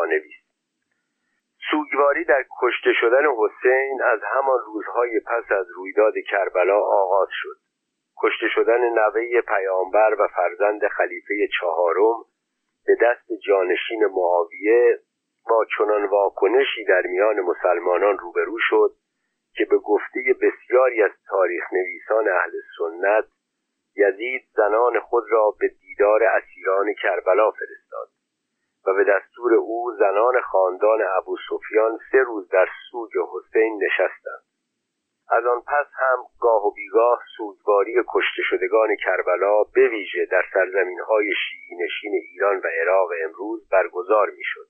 پانویس سوگواری در کشته شدن حسین از همان روزهای پس از رویداد کربلا آغاز شد. کشته شدن نوه پیامبر و فرزند خلیفه چهارم به دست جانشین معاویه با چنان واکنشی در میان مسلمانان روبرو شد که به گفته بسیاری از تاریخ نویسان اهل سنت یزید زنان خود را به دیدار اسیران کربلا فرستاد. و به دستور او زنان خاندان ابو سفیان سه روز در سوگ حسین نشستند از آن پس هم گاه و بیگاه سوگواری کشته شدگان کربلا به ویژه در سرزمین های شیعی نشین ایران و عراق امروز برگزار می‌شد.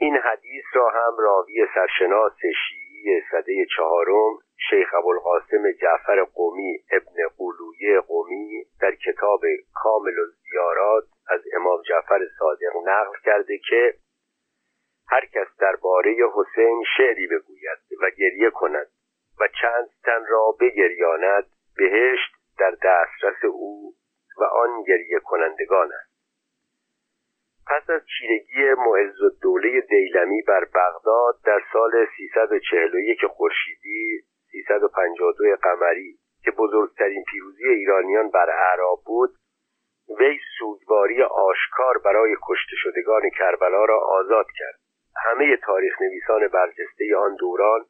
این حدیث را هم راوی سرشناس شیعی صده چهارم شیخ ابوالقاسم جعفر قومی ابن قلویه قومی در کتاب کامل زیارات از امام جعفر صادق نقل کرده که هر کس درباره حسین شعری بگوید و گریه کند و چند تن را بگریاند بهشت در دسترس او و آن گریه کنندگان است. پس از چیرگی معز الدوله دیلمی بر بغداد در سال 341 خورشیدی 352 قمری که بزرگترین پیروزی ایرانیان بر اعراب بود وی سوگواری آشکار برای کشته شدگان کربلا را آزاد کرد. همه تاریخ نویسان برجسته آن دوران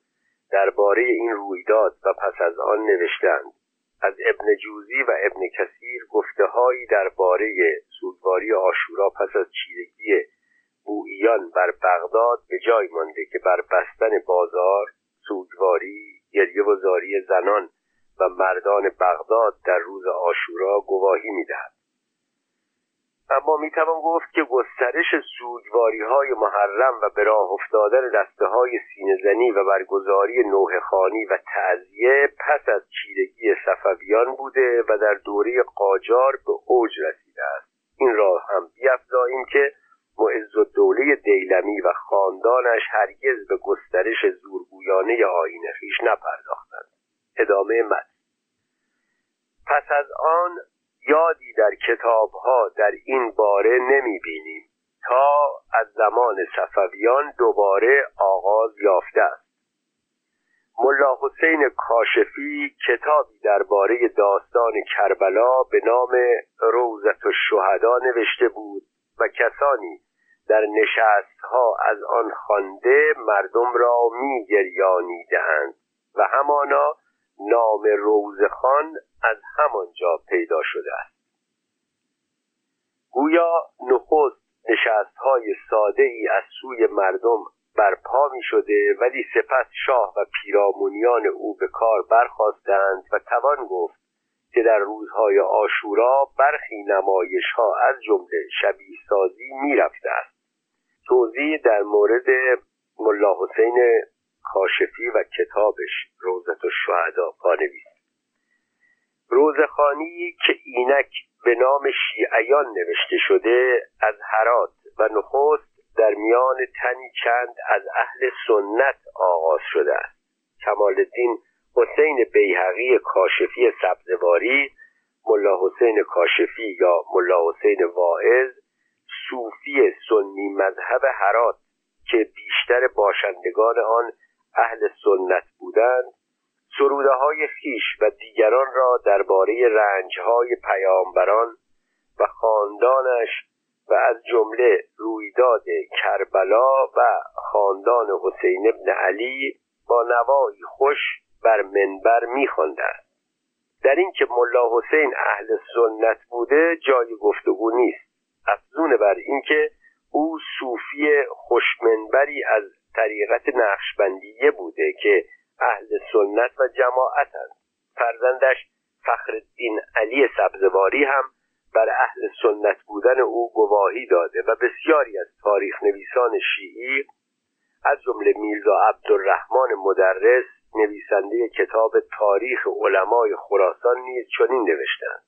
درباره این رویداد و پس از آن نوشتند از ابن جوزی و ابن کثیر گفتههایی درباره سوگواری آشورا پس از چیرگی بوئیان بر بغداد به جای مانده که بر بستن بازار سوگواری گریه و زاری زنان و مردان بغداد در روز آشورا گواهی می‌دهد. اما می‌توان گفت که گسترش سوگواری های محرم و به راه افتادن دسته های سینزنی و برگزاری نوه خانی و تعذیه پس از چیرگی صفویان بوده و در دوره قاجار به اوج رسیده است. این را هم بیافزاییم که معز دوله دیلمی و خاندانش هرگز به گسترش زورگویانه آین خیش نپرداختند. ادامه متن. پس از آن یادی در کتابها در این باره نمی بینیم تا از زمان صفویان دوباره آغاز یافته است. ملا حسین کاشفی کتابی درباره داستان کربلا به نام روزت الشهدا نوشته بود و کسانی در نشستها از آن خوانده مردم را می گریانیدهاند و همانا نام روزخان از همانجا پیدا شده است. گویا نخست نشستهای ساده ای از سوی مردم برپا می شده ولی سپس شاه و پیرامونیان او به کار برخواستند و توان گفت که در روزهای آشورا برخی نمایش ها از جمله شبیه سازی می رفته است. توضیح در مورد ملا حسین کاشفی و کتابش روزت الشهدا پانویس. روزخانی که اینک به نام شیعیان نوشته شده از هرات و نخست در میان تنی چند از اهل سنت آغاز شده است. کمال الدین حسین بیهقی کاشفی سبزواری ملا حسین کاشفی یا ملا حسین واعظ صوفی سنی مذهب هرات که بیشتر باشندگان آن اهل سنت بودند سروده های خیش و دیگران را درباره رنجهای پیامبران و خاندانش و از جمله رویداد کربلا و خاندان حسین ابن علی با نوایی خوش بر منبر میخواندند. در اینکه ملا حسین اهل سنت بوده جای گفتگو نیست. افزون بر اینکه او صوفی خوشمنبری از طریقت نقشبندیه بوده که اهل سنت و جماعتند فرزندش فخرالدین علی سبزواری هم بر اهل سنت بودن او گواهی داده و بسیاری از تاریخ نویسان شیعی از جمله میرزا عبدالرحمن مدرس نویسنده کتاب تاریخ علمای خراسان نیز چنین نوشتند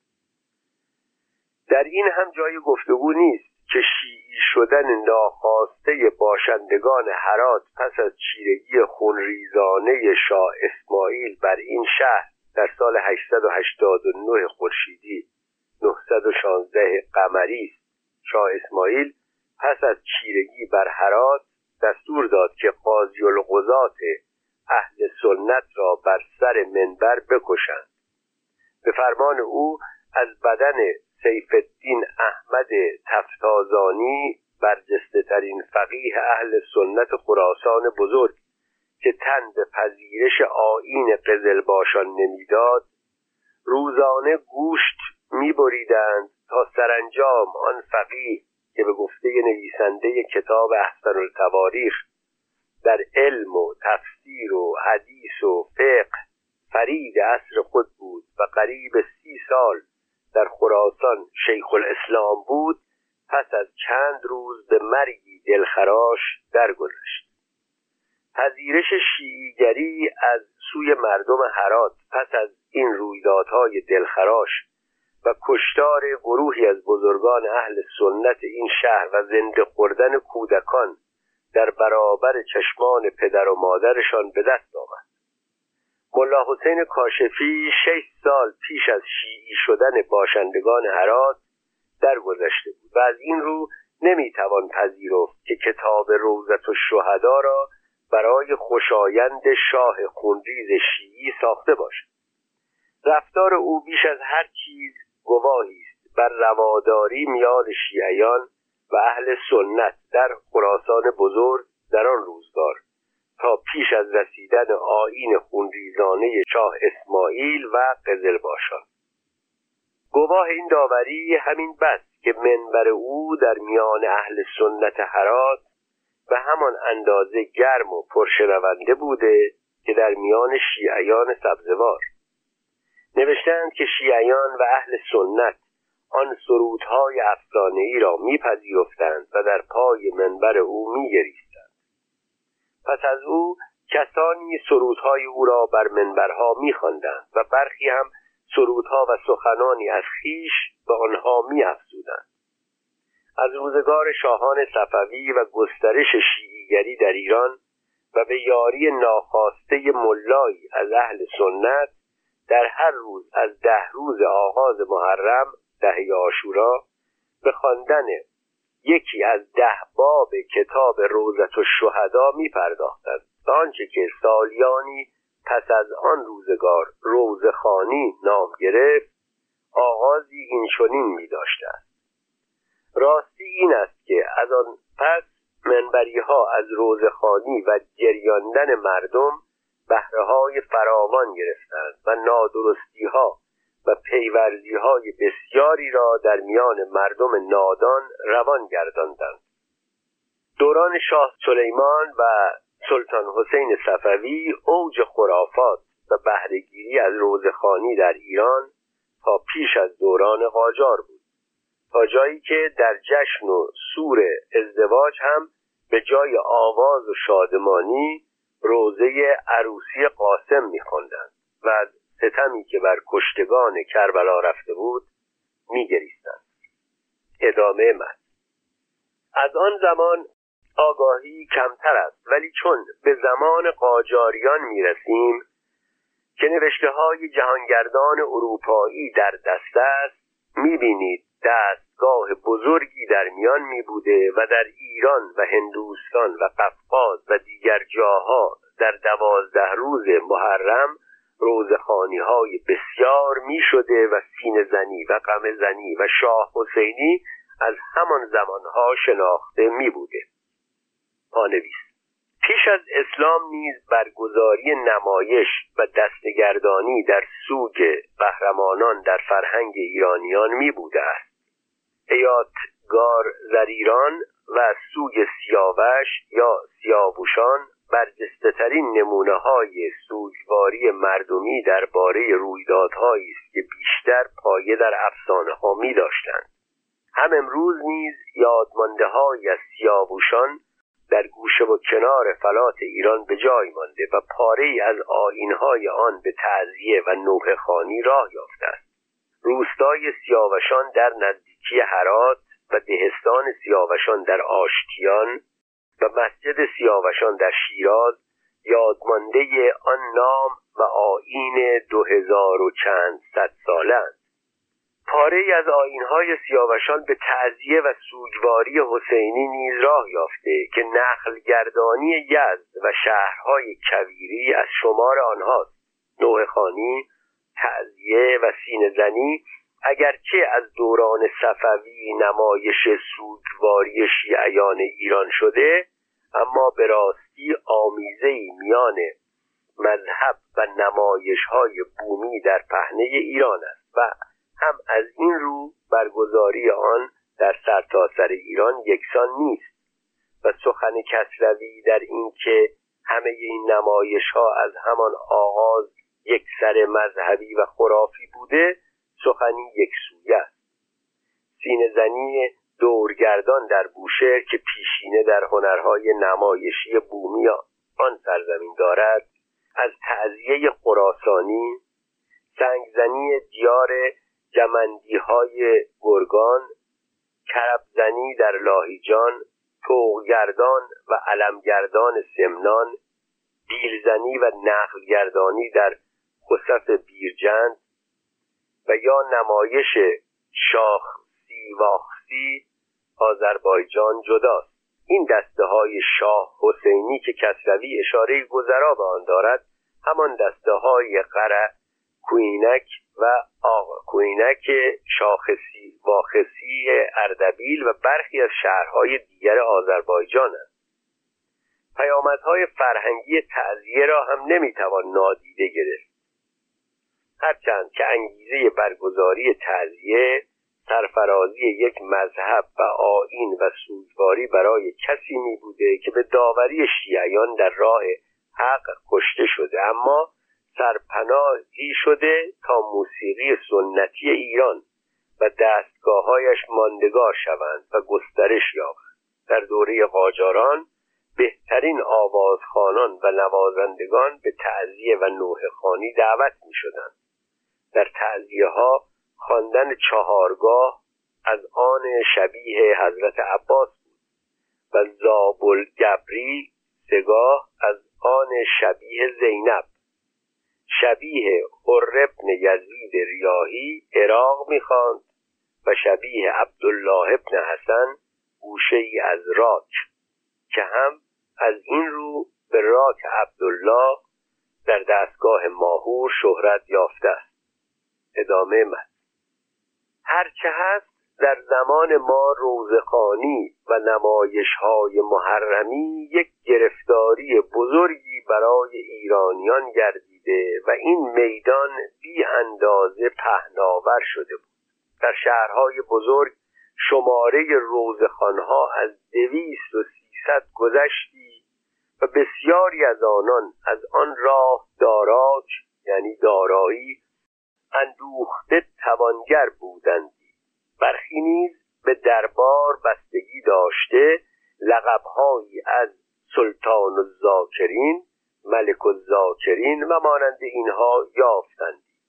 در این هم جای گفتگو نیست. که شیعی شدن ناخواسته باشندگان هرات پس از چیرگی خونریزانه شاه اسماعیل بر این شهر در سال 889 خورشیدی 916 قمری است. شاه اسماعیل پس از چیرگی بر حرات دستور داد که قاضی القضات اهل سنت را بر سر منبر بکشند. به فرمان او از بدن سیف الدین احمد تفتازانی برجسته ترین فقیه اهل سنت خراسان بزرگ که تن به پذیرش آین قزلباشان نمی‌داد روزانه گوشت میبریدند تا سرانجام آن فقیه که به گفته نویسنده کتاب احسن التواریخ در علم و تفسیر و حدیث و فقه فرید عصر خود بود و قریب سی سال در خراسان شیخ الاسلام بود پس از چند روز به مرگی دلخراش درگذشت. پذیرش شیعیگری از سوی مردم هرات پس از این رویدادهای دلخراش و کشتار گروهی از بزرگان اهل سنت این شهر و زنده خوردن کودکان در برابر چشمان پدر و مادرشان به دست آمد. ملا حسین کاشفی شش سال پیش از شیعی شدن باشندگان هرات درگذشته بود و از این رو نمی‌توان پذیرفت که کتاب روزت و شهدا را برای خوشایند شاه خونریز شیعی ساخته باشد. رفتار او بیش از هر چیز گواهی است. بر رواداری میان شیعیان و اهل سنت در خراسان بزرگ در آن روزگار تا پیش از رسیدن آین خونریزانه شاه اسماعیل و قزلباشان. گواه این داوری همین بس که منبر او در میان اهل سنت حرات به همان اندازه گرم و پرشنونده بوده که در میان شیعیان سبزوار. نوشتند که شیعیان و اهل سنت آن سرودهای ای را میپذیرفتند و در پای منبر او میگریستند پس از او کسانی سرودهای او را بر منبرها میخواندند و برخی هم سرودها و سخنانی از خیش به آنها میافزودند. از روزگار شاهان صفوی و گسترش شیعیگری در ایران و به یاری ناخواسته ملایی از اهل سنت در هر روز از ده روز آغاز محرم دهه آشورا به خواندن یکی از ده باب کتاب روزت و شهدا می پرداختند آنچه که سالیانی پس از آن روزگار روزخانی نام گرفت آغازی این چنین می داشته است راستی این است که از آن پس منبری ها از روزخانی و جریاندن مردم بهره های فراوان گرفتند و نادرستی ها و پیورزی های بسیاری را در میان مردم نادان روان گرداندند. دوران شاه سلیمان و سلطان حسین صفوی اوج خرافات و بهرهگیری از روزخانی در ایران تا پیش از دوران قاجار بود. تا جایی که در جشن و سور ازدواج هم به جای آواز و شادمانی روزه عروسی قاسم میخواندند و ستمی که بر کشتگان کربلا رفته بود میگریستند. ادامه من. از آن زمان آگاهی کمتر است ولی چون به زمان قاجاریان می‌رسیم که نوشته های جهانگردان اروپایی در دست است می‌بینید دستگاه بزرگی در میان می بوده و در ایران و هندوستان و قفقاز و دیگر جاها در دوازده روز محرم روزخانی های بسیار می شده و سین زنی و غم زنی و شاه حسینی از همان زمانها شناخته می بوده پانویس پیش از اسلام نیز برگزاری نمایش و دستگردانی در سوگ قهرمانان در فرهنگ ایرانیان می بوده است ایاتگار زریران و سوگ سیاوش یا سیاووشان برجسته نمونه های سوگواری مردمی درباره رویدادهایی است که بیشتر پایه در افسانه ها می داشتند هم امروز نیز یادمانده های از در گوشه و کنار فلات ایران به جای مانده و پاره از آینهای آن به تعذیه و نوه خانی راه یافته است. روستای سیاوشان در نزدیکی هرات و دهستان سیاوشان در آشتیان و مسجد سیاوشان در شیراز یادمانده آن نام و آین دو هزار و چند صد سالند پاره از آینهای سیاوشان به تعذیه و سوگواری حسینی نیز راه یافته که نخلگردانی یزد و شهرهای کویری از شمار آنهاست. نوه خانی تعذیه و سینه زنی اگرچه از دوران صفوی نمایش سوگواری شیعیان ایران شده اما به راستی آمیزه میان مذهب و نمایش های بومی در پهنه ایران است و هم از این رو برگزاری آن در سرتاسر سر ایران یکسان نیست و سخن کسروی در اینکه همه این نمایش ها از همان آغاز یک سر مذهبی و خرافی بوده سخنی یک سویه است. سینه زنی دورگردان در بوشهر که پیشینه در هنرهای نمایشی بومی آن سرزمین دارد از تعذیه خراسانی سنگزنی دیار جمندی های گرگان کربزنی در لاهیجان توغگردان و علمگردان سمنان بیلزنی و نقلگردانی در خصف بیرجند و یا نمایش شاخ سیواخسی آذربایجان جداست. این دسته های شاه حسینی که کسروی اشاره گذرا به آن دارد همان دسته های قره کوینک و آقا کوینک شاخصی واخصی اردبیل و برخی از شهرهای دیگر آذربایجان است. پیامدهای فرهنگی تعذیه را هم نمی‌توان نادیده گرفت. هرچند که انگیزه برگزاری تعذیه سرفرازی یک مذهب و آین و سوگواری برای کسی می بوده که به داوری شیعیان در راه حق کشته شده اما سرپناهی شده تا موسیقی سنتی ایران و دستگاههایش ماندگار شوند و گسترش یابند. در دوره قاجاران بهترین آوازخانان و نوازندگان به تعذیه و نوه خانی دعوت می شدند در تعذیه ها خواندن چهارگاه از آن شبیه حضرت عباس بود و زابل گبری سگاه از آن شبیه زینب. شبیه حربن یزید ریاهی عراق می‌خواند و شبیه عبدالله ابن حسن گوشه ای از راک که هم از این رو به راک عبدالله در دستگاه ماهور شهرت یافته است. ادامه من هرچه هست در زمان ما روزخانی و نمایش های محرمی یک گرفتاری بزرگی برای ایرانیان گردیده و این میدان بی اندازه پهناور شده بود. در شهرهای بزرگ شماره روزخانها از دویست و سیصد گذشتی و بسیاری از آنان از آن راه داراک یعنی دارایی اندوخته توانگر بودندی. برخی نیز به دربار بستگی داشته لقبهایی از سلطان الزاکرین ملک الزاکرین و مانند اینها یافتندی.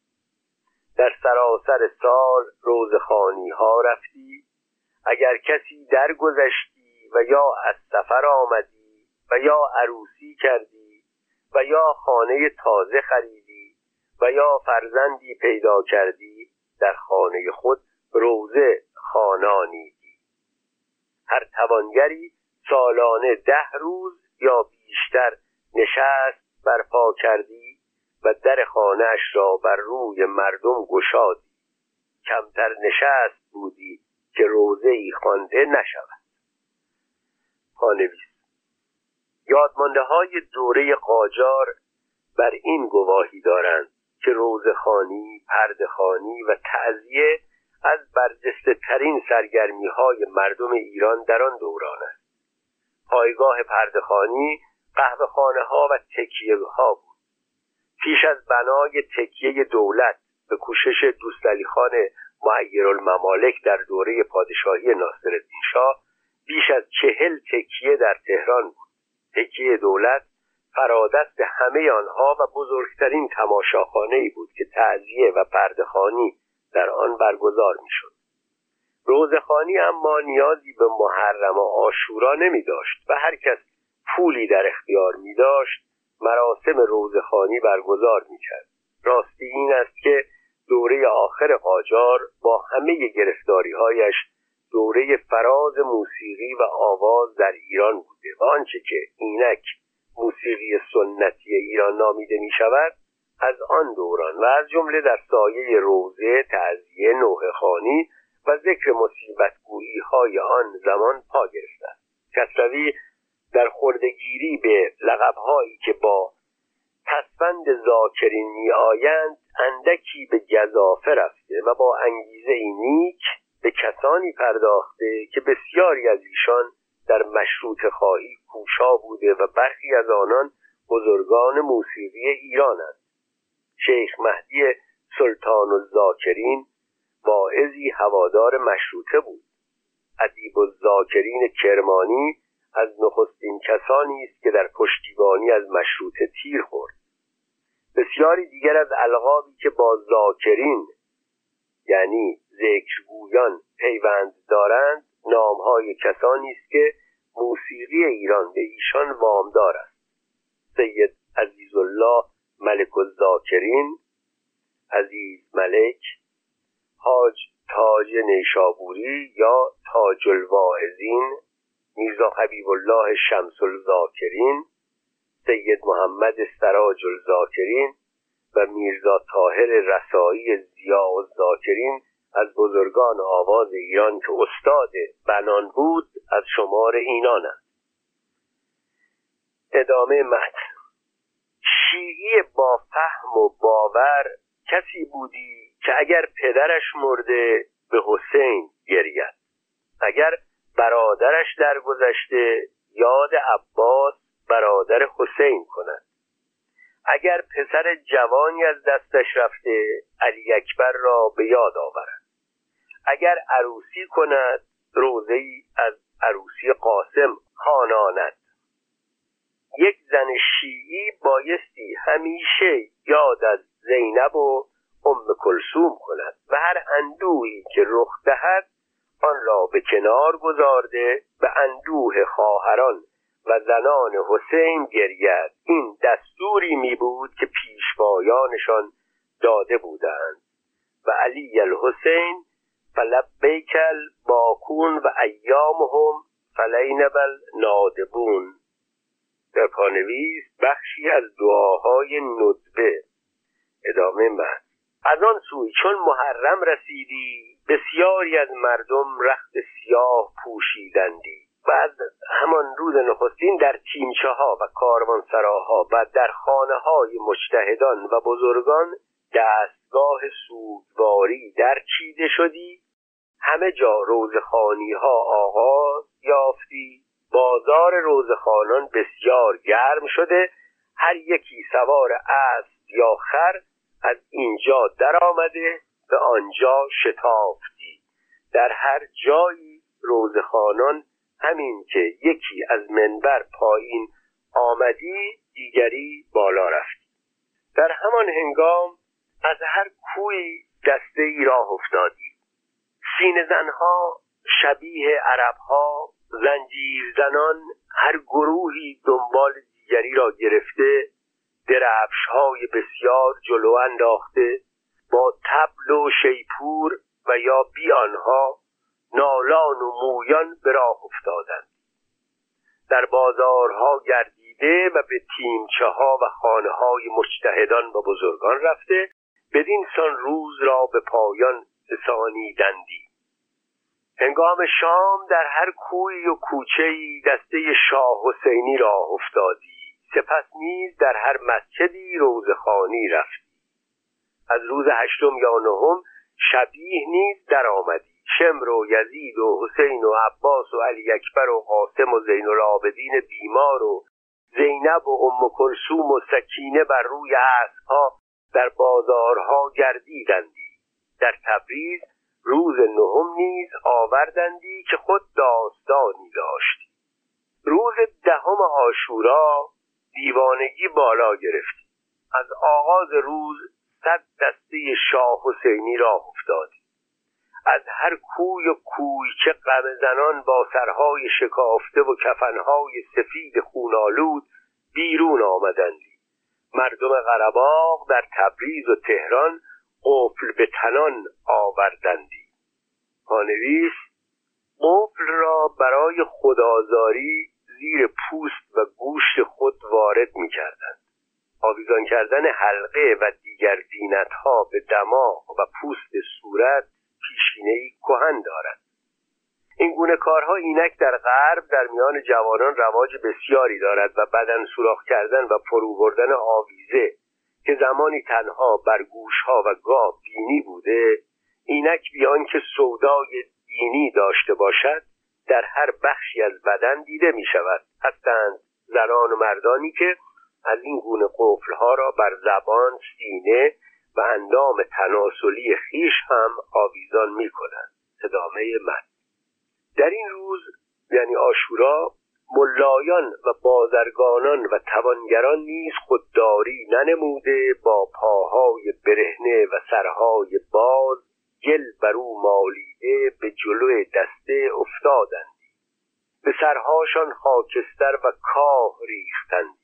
در سراسر سال روزخانی ها رفتی. اگر کسی درگذشتی و یا از سفر آمدی و یا عروسی کردی و یا خانه تازه خریدی و یا فرزندی پیدا کردی در خانه خود روزه خانانیدی هر توانگری سالانه ده روز یا بیشتر نشست برپا کردی و در خانهاش را بر روی مردم گشادی. کمتر نشست بودی که روزه ای خوانده نشود. پانویس یادمانده های دوره قاجار بر این گواهی دارند. که روزخانی، پردخانی و تعذیه از برجسته ترین سرگرمی های مردم ایران در آن دوران است. پایگاه پردخانی قهوه خانه ها و تکیه ها بود. پیش از بنای تکیه دولت به کوشش دوستعلی خان معیر الممالک در دوره پادشاهی ناصرالدین شاه بیش از چهل تکیه در تهران بود. تکیه دولت فرادست همه آنها و بزرگترین تماشاخانه ای بود که تعذیه و پردخانی در آن برگزار می‌شد. روزخانی اما نیازی به محرم و آشورا نمی داشت و هر کس پولی در اختیار می داشت مراسم روزخانی برگزار می کرد راستی این است که دوره آخر قاجار با همه گرفتاریهایش دوره فراز موسیقی و آواز در ایران بوده و آنچه که اینک موسیقی سنتی ایران نامیده می شود از آن دوران و از جمله در سایه روزه تعذیه نوه خانی و ذکر مصیبت های آن زمان پا است. کسروی در خردگیری به لقبهایی که با پسفند زاکرین می آیند اندکی به گذافه رفته و با انگیزه نیک به کسانی پرداخته که بسیاری از ایشان در مشروط خواهی کوشا بوده و برخی از آنان بزرگان موسیقی ایرانند. شیخ مهدی سلطان الزاکرین واعظی هوادار مشروطه بود. ادیب الزاکرین کرمانی از نخستین کسانی است که در پشتیبانی از مشروطه تیر خورد. بسیاری دیگر از القابی که با زاکرین یعنی ذکرگویان پیوند دارند نامهای کسانی است که موسیقی ایران به ایشان وامدار است. سید عزیزالله ملک الزاکرین عزیز ملک حاج تاج نیشابوری یا تاج الواعظین میرزا حبیب الله شمس الزاکرین سید محمد سراج الزاکرین و میرزا طاهر رسایی زیا الزاکرین از بزرگان آواز ایران که استاد بنان بود از شمار اینان است. ادامه متن. شیعی با فهم و باور کسی بودی که اگر پدرش مرده به حسین گرید. اگر برادرش درگذشته یاد عباس برادر حسین کند. اگر پسر جوانی از دستش رفته علی اکبر را به یاد آورد. اگر عروسی کند روزه ای از عروسی قاسم خاناند یک زن شیعی بایستی همیشه یاد از زینب و ام کلسوم کند و هر اندوهی که رخ دهد آن را به کنار گذارده به اندوه خواهران و زنان حسین گرید. این دستوری می بود که پیشوایانشان داده بودند و علی الحسین فلبیکل باکون و ایامهم فلینبل نادبون. در پانویس بخشی از دعاهای ندبه ادامه من از آن سوی چون محرم رسیدی بسیاری از مردم رخت سیاه پوشیدندی از همان روز نخستین در تیمچه ها و کاروانسراها و در خانه های مجتهدان و بزرگان دستگاه سوگواری در چیده شدی همه جا روزخانی ها آغاز یافتی. بازار روزخانان بسیار گرم شده. هر یکی سوار اسب یا خر از اینجا در آمده به آنجا شتافتی. در هر جایی روزخانان همین که یکی از منبر پایین آمدی دیگری بالا رفتی. در همان هنگام از هر کوی دسته ای راه افتادی. سین زنها شبیه عربها زنجیر زنان هر گروهی دنبال دیگری را گرفته درفش های بسیار جلو انداخته با تبل و شیپور و یا بی آنها نالان و مویان به راه افتادند. در بازارها گردیده و به تیمچه ها و خانه های مجتهدان و بزرگان رفته بدین سان روز را به پایان رسانیدندی هنگام شام در هر کوی و کوچه‌ای دسته شاه حسینی راه افتادی. سپس نیز در هر مسجدی روزخانی رفتی. از روز هشتم یا نهم شبیه نیز در آمدی. شمر و یزید و حسین و عباس و علی اکبر و قاسم و زین العابدین بیمار و زینب و ام کلثوم و سکینه بر روی اسبها در بازارها گردیدندی. در تبریز روز نهم نیز آوردندی که خود داستانی داشتی روز دهم آشورا دیوانگی بالا گرفتی از آغاز روز صد دسته شاه حسینی راه افتادی از هر کوی و کویچه غم زنان با سرهای شکافته و کفنهای سفید خونالود بیرون آمدندی. مردم قرباغ در تبریز و تهران قفل به تنان آوردندی پانویس قفل را برای خدازاری زیر پوست و گوشت خود وارد می کردند. آویزان کردن حلقه و دیگر زینت ها به دماغ و پوست صورت پیشینه ای کهن دارد این گونه کارها اینک در غرب در میان جوانان رواج بسیاری دارد و بدن سوراخ کردن و فرو بردن آویزه که زمانی تنها بر گوشها و گاه بینی بوده اینک بیان که سودای دینی داشته باشد در هر بخشی از بدن دیده می شود هستند زنان و مردانی که از این گونه قفلها را بر زبان سینه و اندام تناسلی خیش هم آویزان می کنند ادامه من. در این روز یعنی آشورا ملایان و بازرگانان و توانگران نیز خودداری ننموده با پاهای برهنه و سرهای باز گل بر او مالیده به جلو دسته افتادندی به سرهاشان خاکستر و کاه ریختندی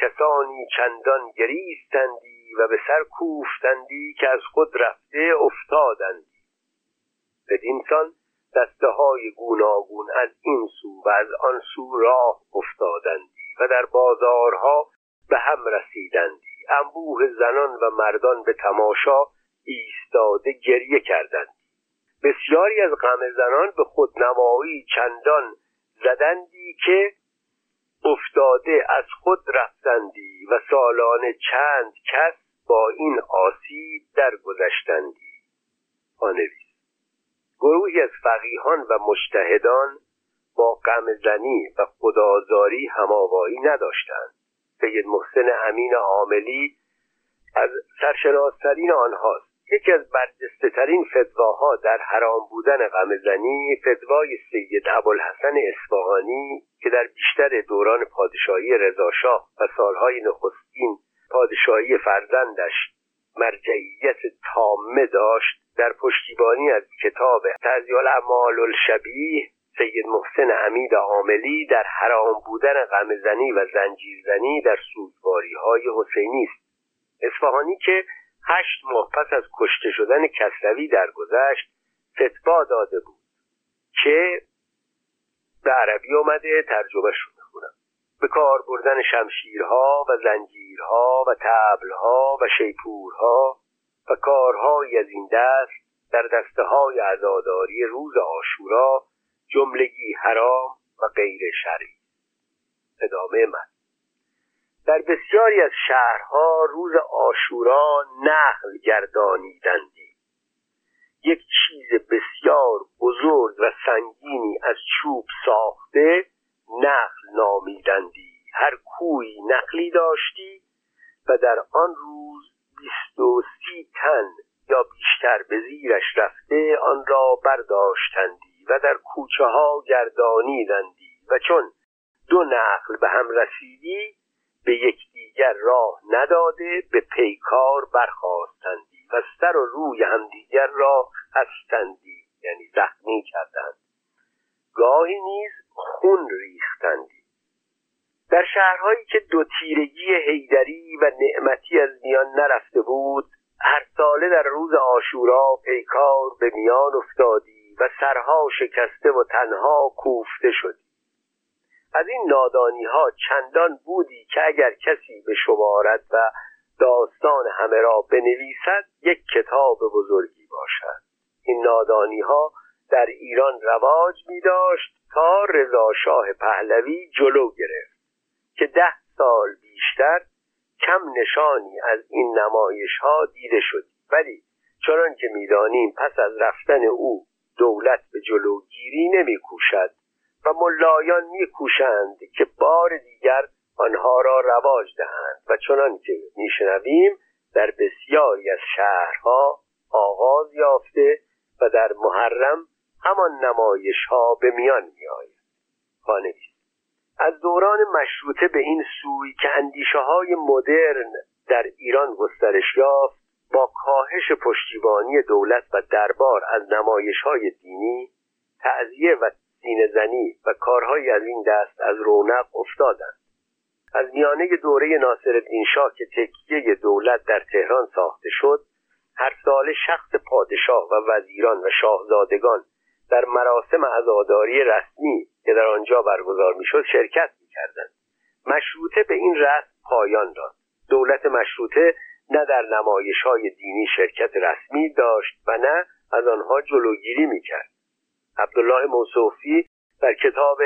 کسانی چندان گریستندی و به سر کوفتندی که از خود رفته افتادندی بدینسان دسته های گوناگون از این سو و از آن سو راه افتادندی و در بازارها به هم رسیدندی. انبوه زنان و مردان به تماشا ایستاده گریه کردند بسیاری از غم زنان به خودنمایی چندان زدندی که افتاده از خود رفتندی و سالانه چند کس با این آسیب درگذشتندی. آنویس. گروهی از فقیهان و مجتهدان با غم زنی و خدازاری هماوایی نداشتند. سید محسن امین عاملی از سرشناسترین آنهاست. یکی از برجسته ترین فتواها در حرام بودن غم زنی فتوای سید ابوالحسن اصفهانی که در بیشتر دوران پادشاهی رضاشاه و سالهای نخستین پادشاهی فرزندش مرجعیت تامه داشت. در پشتیبانی از کتاب تزیال امال الشبیه سید محسن حمید عاملی در حرام بودن غمزنی و زنجیرزنی در سوگواری های حسینی است. اصفهانی که هشت ماه پس از کشته شدن کسروی درگذشت فتوا داده بود که به عربی آمده ترجمه شده می‌خونم به کار بردن شمشیرها و زنجیرها و تبلها و شیپورها و کارهایی از این دست در دسته های عزاداری روز آشورا جملگی حرام و غیر شرعی. ادامه من. در بسیاری از شهرها روز آشورا نقل گردانیدندی. یک چیز بسیار بزرگ و سنگینی از چوب ساخته نقل نامیدندی. هر کوی نقلی داشتی و در آن روز بیست و سی تن یا بیشتر به زیرش رفته آن را برداشتندی و در کوچه ها گردانیدندی. و چون دو نقل به هم رسیدی به یکدیگر راه نداده به پیکار برخواستندی و سر و روی همدیگر را هستندی یعنی زخمی کردند. گاهی نیز خون ریختندی. در شهرهایی که دو تیرگی هیدری و نعمتی از میان نرفته بود هر ساله در روز آشورا پیکار به میان افتادی و سرها شکسته و تنها کوفته شدی. از این نادانی ها چندان بودی که اگر کسی به شمارت و داستان همه را بنویسد یک کتاب بزرگی باشد. این نادانی ها در ایران رواج می داشت تا رضاشاه پهلوی جلو گرفت. که ده سال بیشتر کم نشانی از این نمایش ها دیده شد ولی چنان که می‌دانیم پس از رفتن او دولت به جلوگیری نمیکوشد و ملایان میکوشند که بار دیگر آنها را رواج دهند و چنان که میشنویم در بسیاری از شهرها آغاز یافته و در محرم همان نمایش ها به میان می آید از دوران مشروطه به این سوی که اندیشه های مدرن در ایران گسترش یافت با کاهش پشتیبانی دولت و دربار از نمایش های دینی تعذیه و سینه زنی و کارهایی از این دست از رونق افتادند. از میانه دوره ناصر شاه که تکیه دولت در تهران ساخته شد هر سال شخص پادشاه و وزیران و شاهزادگان در مراسم عزاداری رسمی که در آنجا برگزار می‌شد شرکت می‌کردند. مشروطه به این رسم پایان داد. دولت مشروطه نه در نمایش های دینی شرکت رسمی داشت و نه از آنها جلوگیری می‌کرد. عبدالله موسوفی در کتاب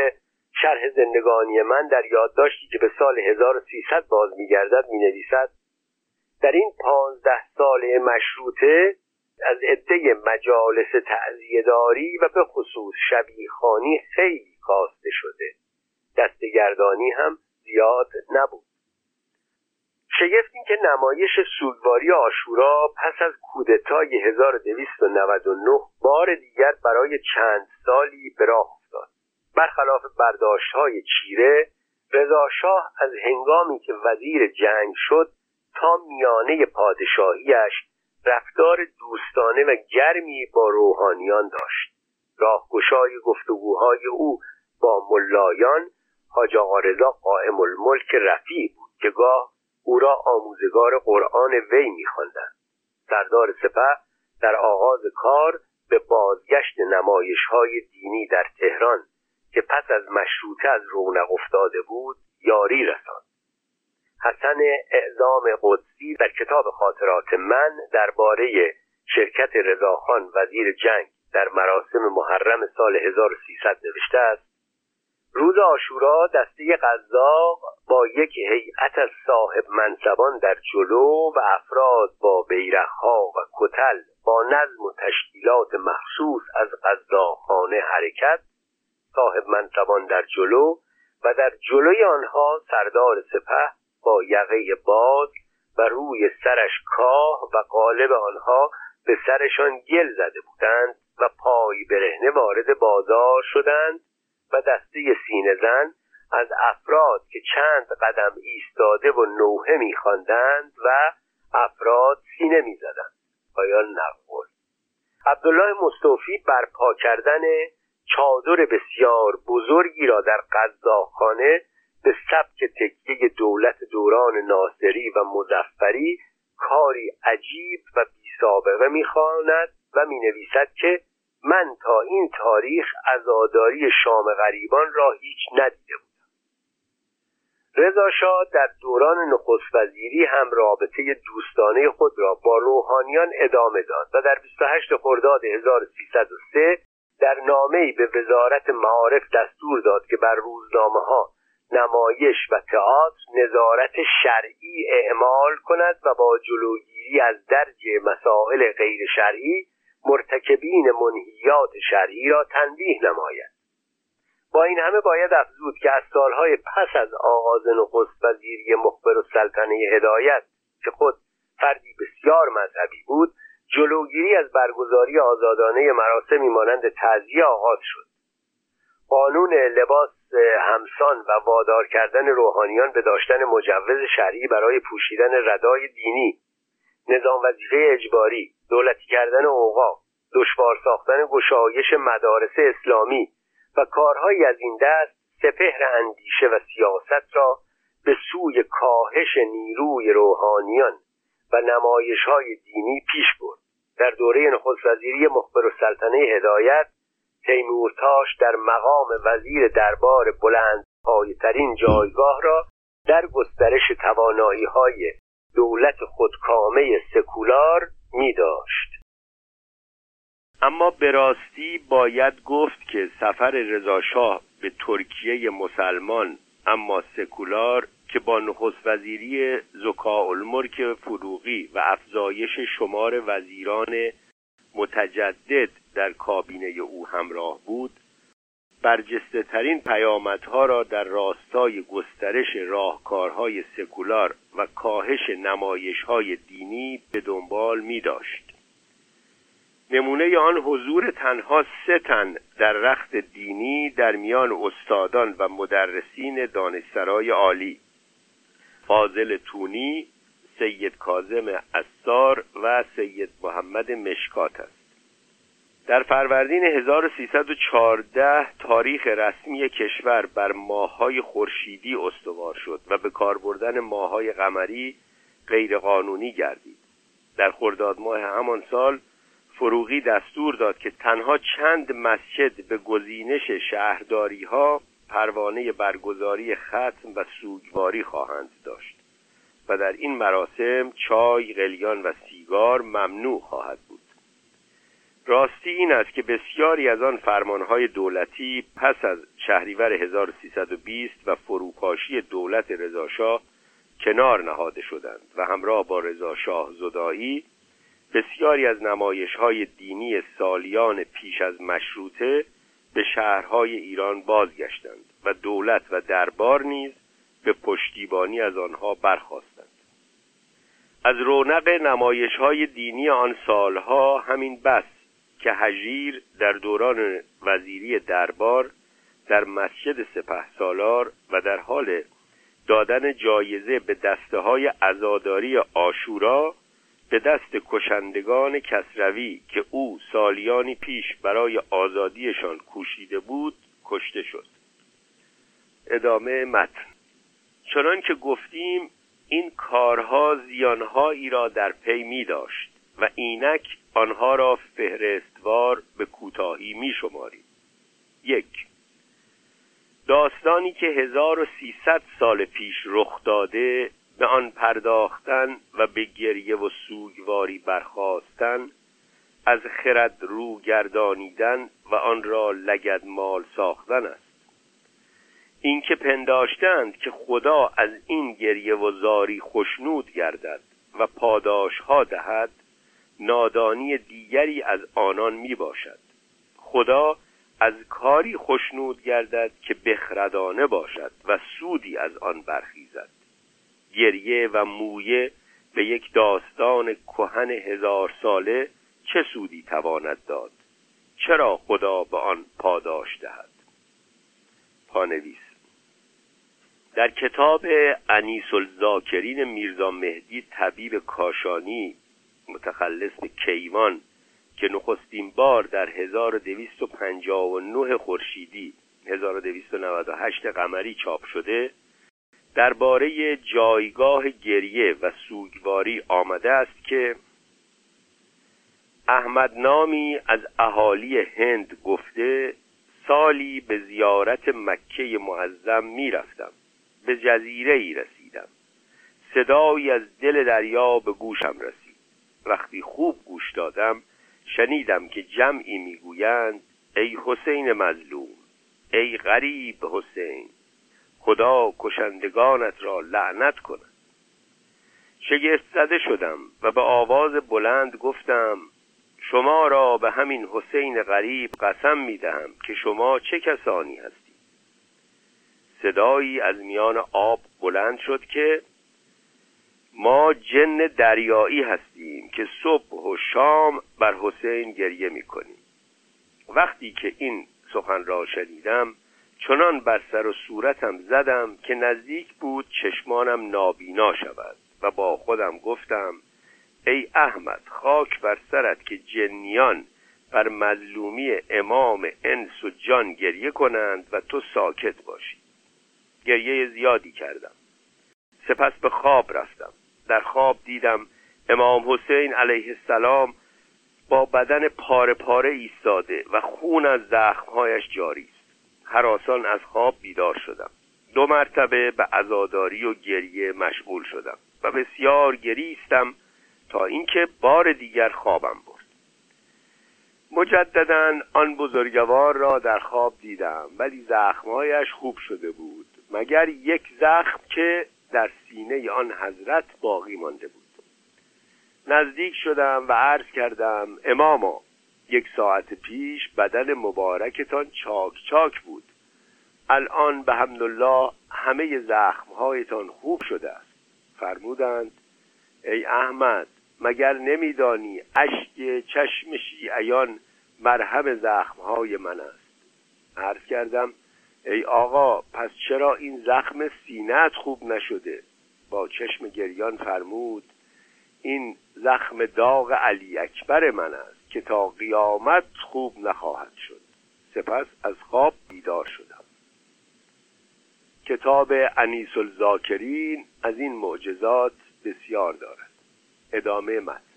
شرح زندگانی من در یادداشتی که به سال 1300 باز میگردد می‌نویسد در این پانزده سال مشروطه از عده مجالس تعذیهداری و به خصوص شبیخانی خیلی کاسته شده. دستگردانی هم زیاد نبود. شگفت این که نمایش سوگواری آشورا پس از کودتای 1299 بار دیگر برای چند سالی به راه افتاد. برخلاف برداشت های چیره رضاشاه از هنگامی که وزیر جنگ شد تا میانه پادشاهیش رفتار دوستانه و گرمی با روحانیان داشت. راهگشای گفتگوهای او با ملایان حاج آقا رضا قائم الملک رفیع بود که گاه او را آموزگار قرآن وی میخواندند. سردار سپه در آغاز کار به بازگشت نمایش های دینی در تهران که پس از مشروطه از رونق افتاده بود یاری رساند. حسن اعظام قدسی در کتاب خاطرات من درباره شرکت رضاخان وزیر جنگ در مراسم محرم سال 1300 نوشته است روز آشورا دسته قذاق با یک هیئت از صاحب منصبان در جلو و افراد با بیرخها و کتل با نظم و تشکیلات مخصوص از قذاقخانه حرکت صاحب منصبان در جلو و در جلوی آنها سردار سپه با یقه باز و روی سرش کاه و قالب آنها به سرشان گل زده بودند و پای برهنه وارد بازار شدند و دسته سینه زن از افراد که چند قدم ایستاده و نوحه میخواندند و افراد سینه می‌زدند. پایان نقل. عبدالله مصطفی برپا کردن چادر بسیار بزرگی را در قضاخانه به سبک تکیه دولت دوران ناصری و مزفری کاری عجیب و بی سابقه می‌خواند و می‌نویسد که من تا این تاریخ عزاداری شام غریبان را هیچ ندیده بودم. رضا در دوران نخست وزیری هم رابطه دوستانه خود را با روحانیان ادامه داد و در 28 خرداد 1303 در نامه‌ای به وزارت معارف دستور داد که بر روزنامه ها نمایش و تئاتر نظارت شرعی اعمال کند و با جلوگیری از درج مسائل غیر شرعی مرتکبین منهیات شرعی را تنبیه نماید. با این همه باید افزود که از سالهای پس از آغاز نخست وزیری مخبر و سلطنه هدایت که خود فردی بسیار مذهبی بود جلوگیری از برگزاری آزادانه مراسمی مانند تعزیه آغاز شد. قانون لباس همسان و وادار کردن روحانیان به داشتن مجوز شرعی برای پوشیدن ردای دینی نظام وظیفه اجباری دولتی کردن اوقاف دشوار ساختن گشایش مدارس اسلامی و کارهایی از این دست سپهر اندیشه و سیاست را به سوی کاهش نیروی روحانیان و نمایش های دینی پیش برد. در دوره نخست وزیری مخبر و سلطنه هدایت تیمورتاش در مقام وزیر دربار بلند ترین جایگاه را در گسترش توانایی های دولت خودکامه سکولار می داشت اما به راستی باید گفت که سفر رضاشاه به ترکیه مسلمان اما سکولار که با نخست وزیری زکا الملک فروغی و افزایش شمار وزیران متجدد در کابینه او همراه بود برجسته ترین پیامدها را در راستای گسترش راهکارهای سکولار و کاهش نمایشهای دینی به دنبال می داشت. نمونه آن حضور تنها سه تن در رخت دینی در میان استادان و مدرسین دانشسرای عالی فاضل تونی سید کازم اسار و سید محمد مشکات است در فروردین 1314 تاریخ رسمی کشور بر ماههای خورشیدی استوار شد و به کار بردن ماههای قمری غیرقانونی گردید. در خرداد ماه همان سال فروغی دستور داد که تنها چند مسجد به گزینش شهرداری ها پروانه برگزاری ختم و سوگواری خواهند داشت و در این مراسم چای، قلیان و سیگار ممنوع خواهد بود. راستی این است که بسیاری از آن فرمانهای دولتی پس از شهریور 1320 و فروپاشی دولت رضاشاه کنار نهاده شدند و همراه با رضا شاه زدایی بسیاری از نمایش های دینی سالیان پیش از مشروطه به شهرهای ایران بازگشتند و دولت و دربار نیز به پشتیبانی از آنها برخواستند از رونق نمایش های دینی آن سالها همین بس که هژیر در دوران وزیری دربار در مسجد سپه سالار و در حال دادن جایزه به دسته های عزاداری آشورا به دست کشندگان کسروی که او سالیانی پیش برای آزادیشان کوشیده بود کشته شد. ادامه متن. چنان که گفتیم این کارها زیانهایی را در پی می داشت و اینک آنها را فهرستوار به کوتاهی می شماریم. یک داستانی که 1300 سال پیش رخ داده به آن پرداختن و به گریه و سوگواری برخواستن از خرد رو گردانیدن و آن را لگد مال ساختن است. اینکه پنداشتند که خدا از این گریه و زاری خشنود گردد و پاداش ها دهد نادانی دیگری از آنان می باشد خدا از کاری خشنود گردد که بخردانه باشد و سودی از آن برخیزد. گریه و مویه به یک داستان کهن هزار ساله چه سودی تواند داد؟ چرا خدا به آن پاداش دهد؟ پانویس در کتاب انیس الزاکرین میرزا مهدی طبیب کاشانی متخلص به کیوان که نخستین بار در 1259 خورشیدی 1298 قمری چاپ شده درباره جایگاه گریه و سوگواری آمده است که احمد نامی از اهالی هند گفته سالی به زیارت مکه معظم می رفتم به جزیره ای رسیدم. صدایی از دل دریا به گوشم رسید. وقتی خوب گوش دادم شنیدم که جمعی می‌گویند ای حسین مظلوم ای غریب حسین خدا کشندگانت را لعنت کند. شگفت زده شدم و به آواز بلند گفتم شما را به همین حسین غریب قسم می دهم که شما چه کسانی هستید صدایی از میان آب بلند شد که ما جن دریایی هستیم که صبح و شام بر حسین گریه می کنیم وقتی که این سخن را شنیدم چنان بر سر و صورتم زدم که نزدیک بود چشمانم نابینا شود و با خودم گفتم ای احمد خاک بر سرت که جنیان بر مظلومی امام انس و جان گریه کنند و تو ساکت باشی. گریه زیادی کردم. سپس به خواب رفتم. در خواب دیدم امام حسین علیه السلام با بدن پاره پاره ایستاده و خون از زخمهایش جاری است. حراسان از خواب بیدار شدم. دو مرتبه به عزاداری و گریه مشغول شدم و بسیار گریستم تا اینکه بار دیگر خوابم برد. مجددا آن بزرگوار را در خواب دیدم ولی زخمهایش خوب شده بود مگر یک زخم که در سینه آن حضرت باقی مانده بود. نزدیک شدم و عرض کردم اماما یک ساعت پیش بدن مبارکتان چاک چاک بود. الان به الله همه زخمهایتان خوب شده است. فرمودند ای احمد مگر نمیدانی اشک چشم شیعیان مرهم زخمهای من است؟ عرض کردم ای آقا پس چرا این زخم سینت خوب نشده؟ با چشم گریان فرمود این زخم داغ علی اکبر من است که تا قیامت خوب نخواهد شد. سپس از خواب بیدار شدم. کتاب انیس الزاکرین از این معجزات بسیار دارد. ادامه متن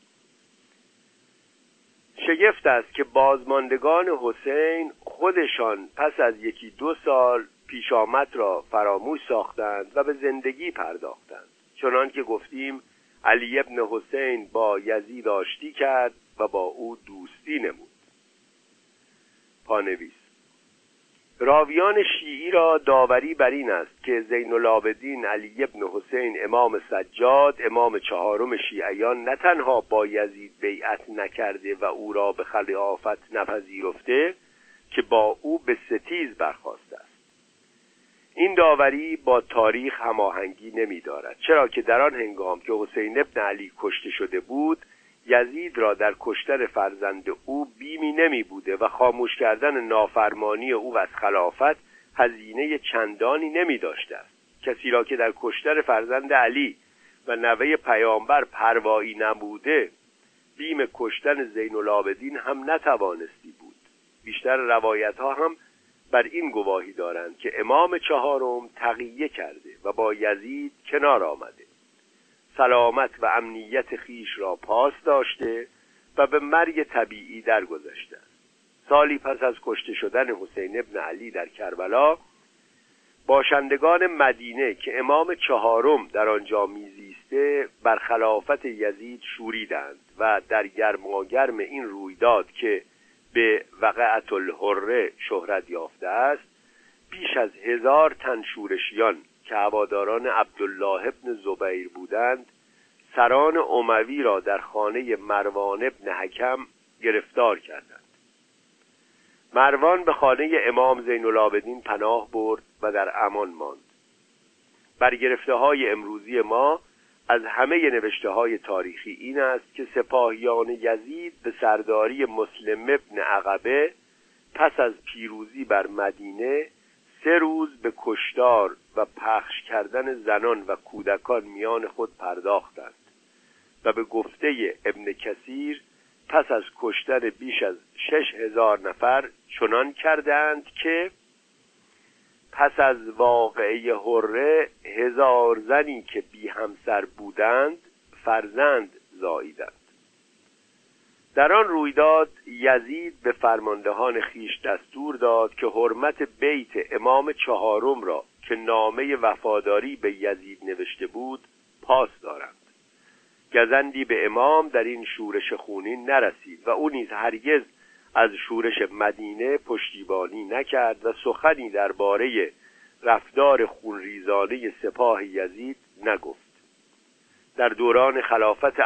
شگفت است که بازماندگان حسین خودشان پس از یکی دو سال پیش آمد را فراموش ساختند و به زندگی پرداختند. چنان که گفتیم علی ابن حسین با یزید آشتی کرد و با او دوستی نمود. پانویس راویان شیعی را داوری بر این است که زین العابدین علی ابن حسین امام سجاد امام چهارم شیعیان نه تنها با یزید بیعت نکرده و او را به خلافت نپذیرفته که با او به ستیز برخواسته است. این داوری با تاریخ هماهنگی نمی دارد چرا که در آن هنگام که حسین ابن علی کشته شده بود یزید را در کشتن فرزند او بیمی نمی بوده و خاموش کردن نافرمانی او از خلافت هزینه چندانی نمی داشته است. کسی را که در کشتن فرزند علی و نوه پیامبر پروایی نبوده بیم کشتن زین العابدین هم نتوانستی بود. بیشتر روایت ها هم بر این گواهی دارند که امام چهارم تقیه کرده و با یزید کنار آمده. سلامت و امنیت خیش را پاس داشته و به مرگ طبیعی درگذشته. سالی پس از کشته شدن حسین ابن علی در کربلا باشندگان مدینه که امام چهارم در آنجا میزیسته بر خلافت یزید شوریدند و در گرماگرم این رویداد که به وقعت الحره شهرت یافته است بیش از هزار تن شورشیان که هواداران عبدالله ابن زبیر بودند سران اموی را در خانه مروان ابن حکم گرفتار کردند. مروان به خانه امام زین العابدین پناه برد و در امان ماند. برگرفته های امروزی ما از همه نوشته های تاریخی این است که سپاهیان یزید به سرداری مسلم ابن عقبه پس از پیروزی بر مدینه سه روز به کشتار و پخش کردن زنان و کودکان میان خود پرداختند و به گفته ابن کثیر پس از کشتن بیش از شش هزار نفر چنان کردند که پس از واقعه حره هزار زنی که بی همسر بودند فرزند زاییدند. در آن رویداد یزید به فرماندهان خیش دستور داد که حرمت بیت امام چهارم را که نامه وفاداری به یزید نوشته بود پاس دارند. گزندی به امام در این شورش خونین نرسید و او نیز هرگز از شورش مدینه پشتیبانی نکرد و سخنی درباره رفتار خونریزانه سپاه یزید نگفت. در دوران خلافت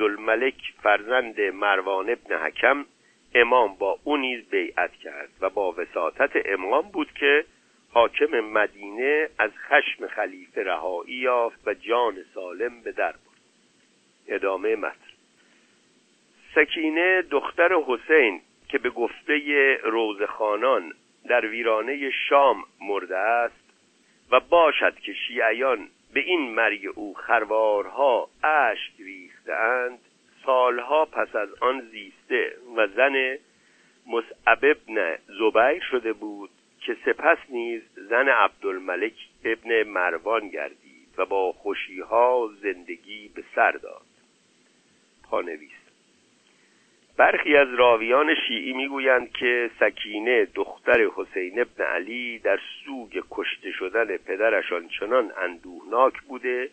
عبدالملک فرزند مروان ابن حکم امام با او نیز بیعت کرد و با وساطت امام بود که حاکم مدینه از خشم خلیفه رهایی یافت و جان سالم به در برد. ادامه متن. سکینه دختر حسین که به گفته روزخانان در ویرانه شام مرده است و باشد که شیعیان به این مرگ او خروارها اشک ریختند سالها پس از آن زیسته و زن مصعب ابن زبیر شده بود که سپس نیز زن عبدالملک ابن مروان گردید و با خوشیها زندگی به سر داد. پانویس برخی از راویان شیعی می‌گویند که سکینه دختر حسین ابن علی در سوگ کشته شدن پدرش آنچنان اندوهناک بوده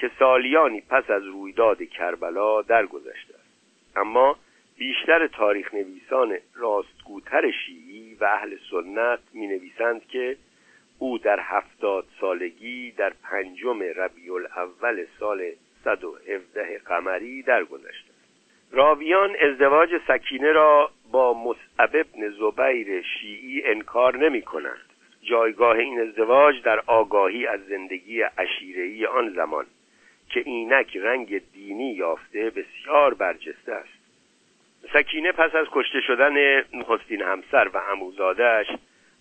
که سالیانی پس از رویداد کربلا درگذشته است. اما بیشتر تاریخ نویسان راستگوتر شیعی و اهل سنت می نویسند که او در هفتاد سالگی در پنجم ربیع الاول سال 117 قمری درگذشته راویان ازدواج سکینه را با مصعب ابن زبیر شیعی انکار نمی کنند جایگاه این ازدواج در آگاهی از زندگی عشیرهی آن زمان که اینک رنگ دینی یافته بسیار برجسته است. سکینه پس از کشته شدن نخستین همسر و عموزادهش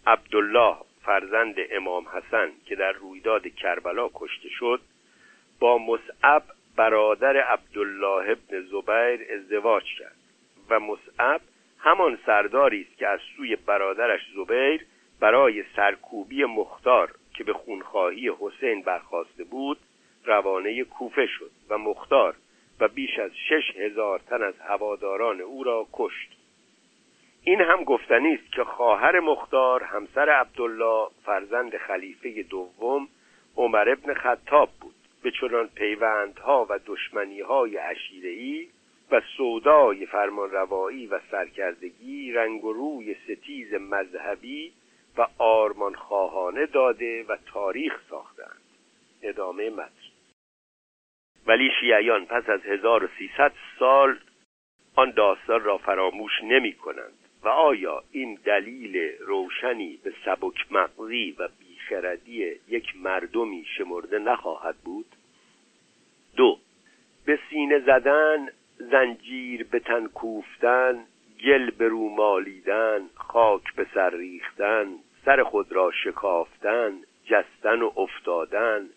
عبدالله فرزند امام حسن که در رویداد کربلا کشته شد با مصعب برادر عبدالله ابن زبیر ازدواج کرد و مصعب همان سرداری است که از سوی برادرش زبیر برای سرکوبی مختار که به خونخواهی حسین برخواسته بود روانه کوفه شد و مختار و بیش از شش هزار تن از هواداران او را کشت. این هم گفتنی است که خواهر مختار همسر عبدالله فرزند خلیفه دوم عمر ابن خطاب بود. به چنان پیوندها و دشمنیهای ای و سودای فرمانروایی و سرکردگی رنگ و روی ستیز مذهبی و آرمان خواهانه داده و تاریخ ساختند. ادامه متن. ولی شیعیان پس از 1300 سال آن داستان را فراموش نمی کنند. و آیا این دلیل روشنی به سبک مغزی و بیخردی یک مردمی شمرده نخواهد بود؟ دو به سینه زدن زنجیر به تن کوفتن گل به رو مالیدن خاک به سر ریختن سر خود را شکافتن جستن و افتادن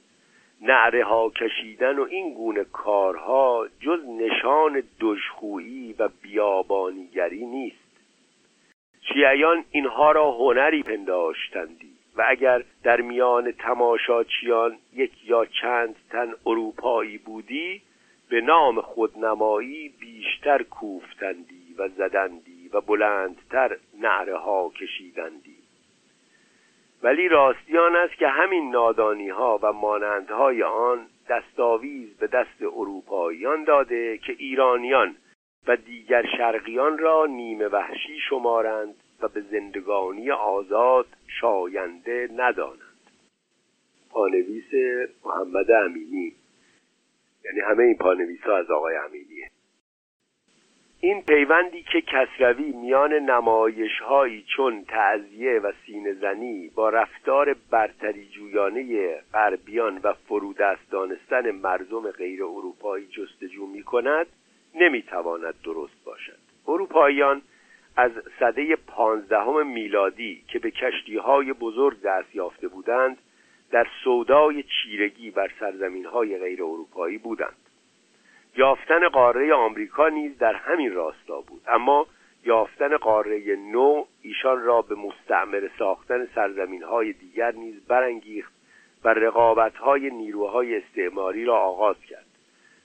نعره ها کشیدن و این گونه کارها جز نشان دژخویی و بیابانیگری نیست. شیعیان اینها را هنری پنداشتندی و اگر در میان تماشاچیان یک یا چند تن اروپایی بودی به نام خودنمایی بیشتر کوفتندی و زدندی و بلندتر نعره ها کشیدندی. ولی راستیان است که همین نادانی ها و مانندهای آن دستاویز به دست اروپاییان داده که ایرانیان و دیگر شرقیان را نیمه وحشی شمارند و به زندگانی آزاد شاینده ندانند. پانویس محمد امینی. یعنی همه این پانویس ها از آقای امینیه. این پیوندی که کسروی میان نمایش هایی چون تعذیه و سینه زنی با رفتار برتری جویانه غربیان و فرودست دانستن مردم غیر اروپایی جستجو می کند نمی تواند درست باشد. اروپاییان از صده پانزدهم میلادی که به کشتی های بزرگ دست یافته بودند در سودای چیرگی بر سرزمین های غیر اروپایی بودند. یافتن قاره آمریکا نیز در همین راستا بود. اما یافتن قاره نو ایشان را به مستعمر ساختن سرزمین های دیگر نیز برانگیخت و رقابت های نیروهای استعماری را آغاز کرد.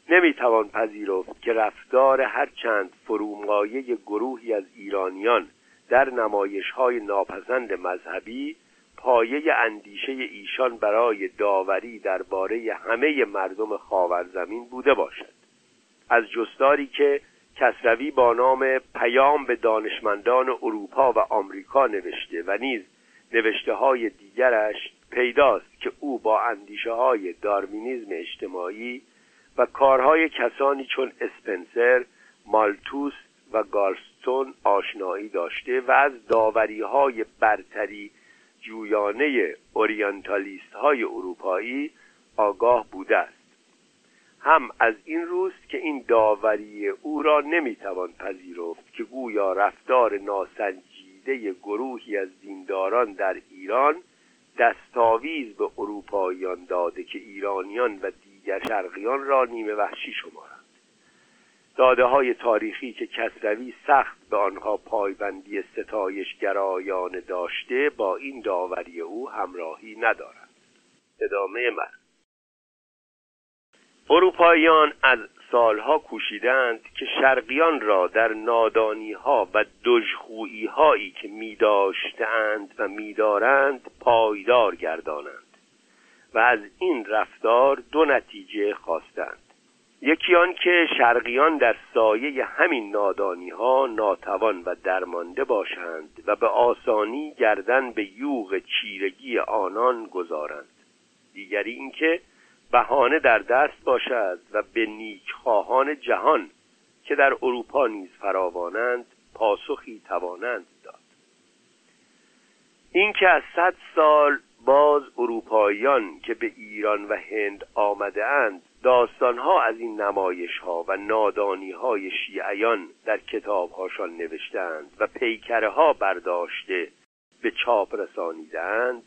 نمی‌توان پذیرفت که رفتار هر چند فرومایه گروهی از ایرانیان در نمایش های ناپسند مذهبی پایه اندیشه ایشان برای داوری درباره همه مردم خاورزمین بوده باشد. از جستاری که کسروی با نام پیام به دانشمندان اروپا و آمریکا نوشته و نیز نوشته های دیگرش پیداست که او با اندیشه های دارمینیزم اجتماعی و کارهای کسانی چون اسپنسر، مالتوس و گالستون آشنایی داشته و از داوری های برتری جویانه اورینتالیست های اروپایی آگاه بوده است. هم از این روست که این داوری او را نمی‌توان پذیرفت که گویا رفتار ناسنجیده گروهی از دینداران در ایران دستاویز به اروپاییان داده که ایرانیان و دیگر شرقیان را نیمه وحشی شمارند. داده های تاریخی که کسروی سخت به آنها پایبندی ستایش گرایانه داشته با این داوری او همراهی ندارند. ادامه من اروپاییان از سالها کوشیدند که شرقیان را در نادانی ها و دژخویی هایی که می داشتند و میدارند پایدار گردانند و از این رفتار دو نتیجه خواستند. یکی آن که شرقیان در سایه همین نادانی ها ناتوان و درمانده باشند و به آسانی گردن به یوغ چیرگی آنان گذارند. دیگری اینکه بهانه در دست باشد و به نیکخواهان جهان که در اروپا نیز فراوانند پاسخی توانند داد. اینکه از صد سال باز اروپاییان که به ایران و هند آمده اند داستانها از این نمایش ها و نادانی های شیعیان در کتابهاشان نوشتند و پیکره ها برداشته به چاپ رسانیدند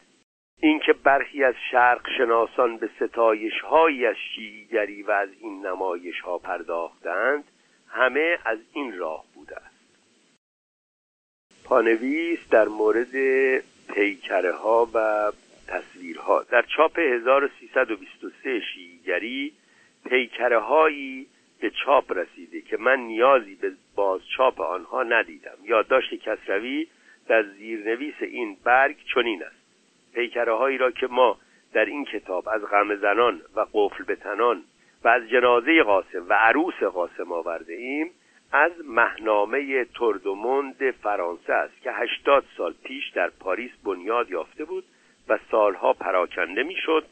اینکه برخی از شرق شناسان به ستایش هایی از شیعیگری و از این نمایش ها پرداختند همه از این راه بوده است. پانویس در مورد پیکره ها و تصویرها در چاپ 1323 شیعیگری پیکره هایی به چاپ رسیده که من نیازی به بازچاپ آنها ندیدم. یادداشت کسروی در زیرنویس این برگ چنین است. پیکره را که ما در این کتاب از غم زنان و قفل بتنان و از جنازه قاسم و عروس قاسم آورده ایم از مهنامه تردوموند فرانسه است که هشتاد سال پیش در پاریس بنیاد یافته بود و سالها پراکنده می‌شد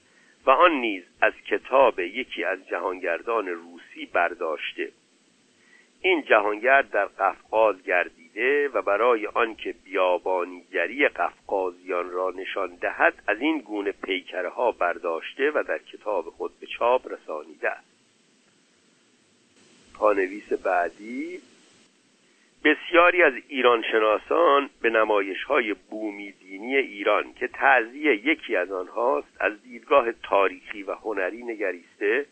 و آن نیز از کتاب یکی از جهانگردان روسی برداشته. این جهانگرد در قفقاز و برای آنکه بیابانیگری قفقازیان را نشان دهد از این گونه پیکره ها برداشته و در کتاب خود به چاپ رسانیده است. پانویس بعدی. بسیاری از ایرانشناسان به نمایش های بومی دینی ایران که تعذیه یکی از آنهاست از دیدگاه تاریخی و هنری نگریسته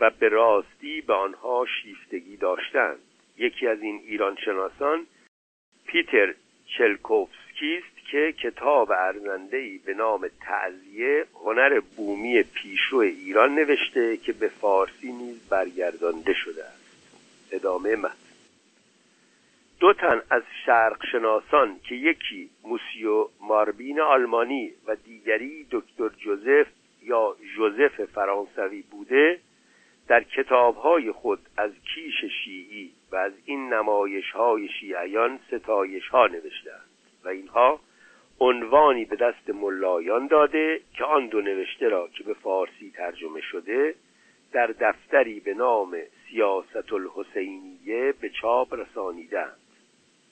و به راستی به آنها شیفتگی داشتند. یکی از این ایرانشناسان پیتر چلکوفسکی است که کتاب ارزنده‌ای به نام تعذیه هنر بومی پیشرو ایران نوشته که به فارسی نیز برگردانده شده است. ادامه متن. دو تن از شرق شناسان که یکی موسیو ماربین آلمانی و دیگری دکتر جوزف یا جوزف فرانسوی بوده در کتابهای خود از کیش شیعی و از این نمایش های شیعیان ستایش ها نوشتند و اینها عنوانی به دست ملایان داده که آن دو نوشته را که به فارسی ترجمه شده در دفتری به نام سیاست الحسینیه به چاپ رسانیدند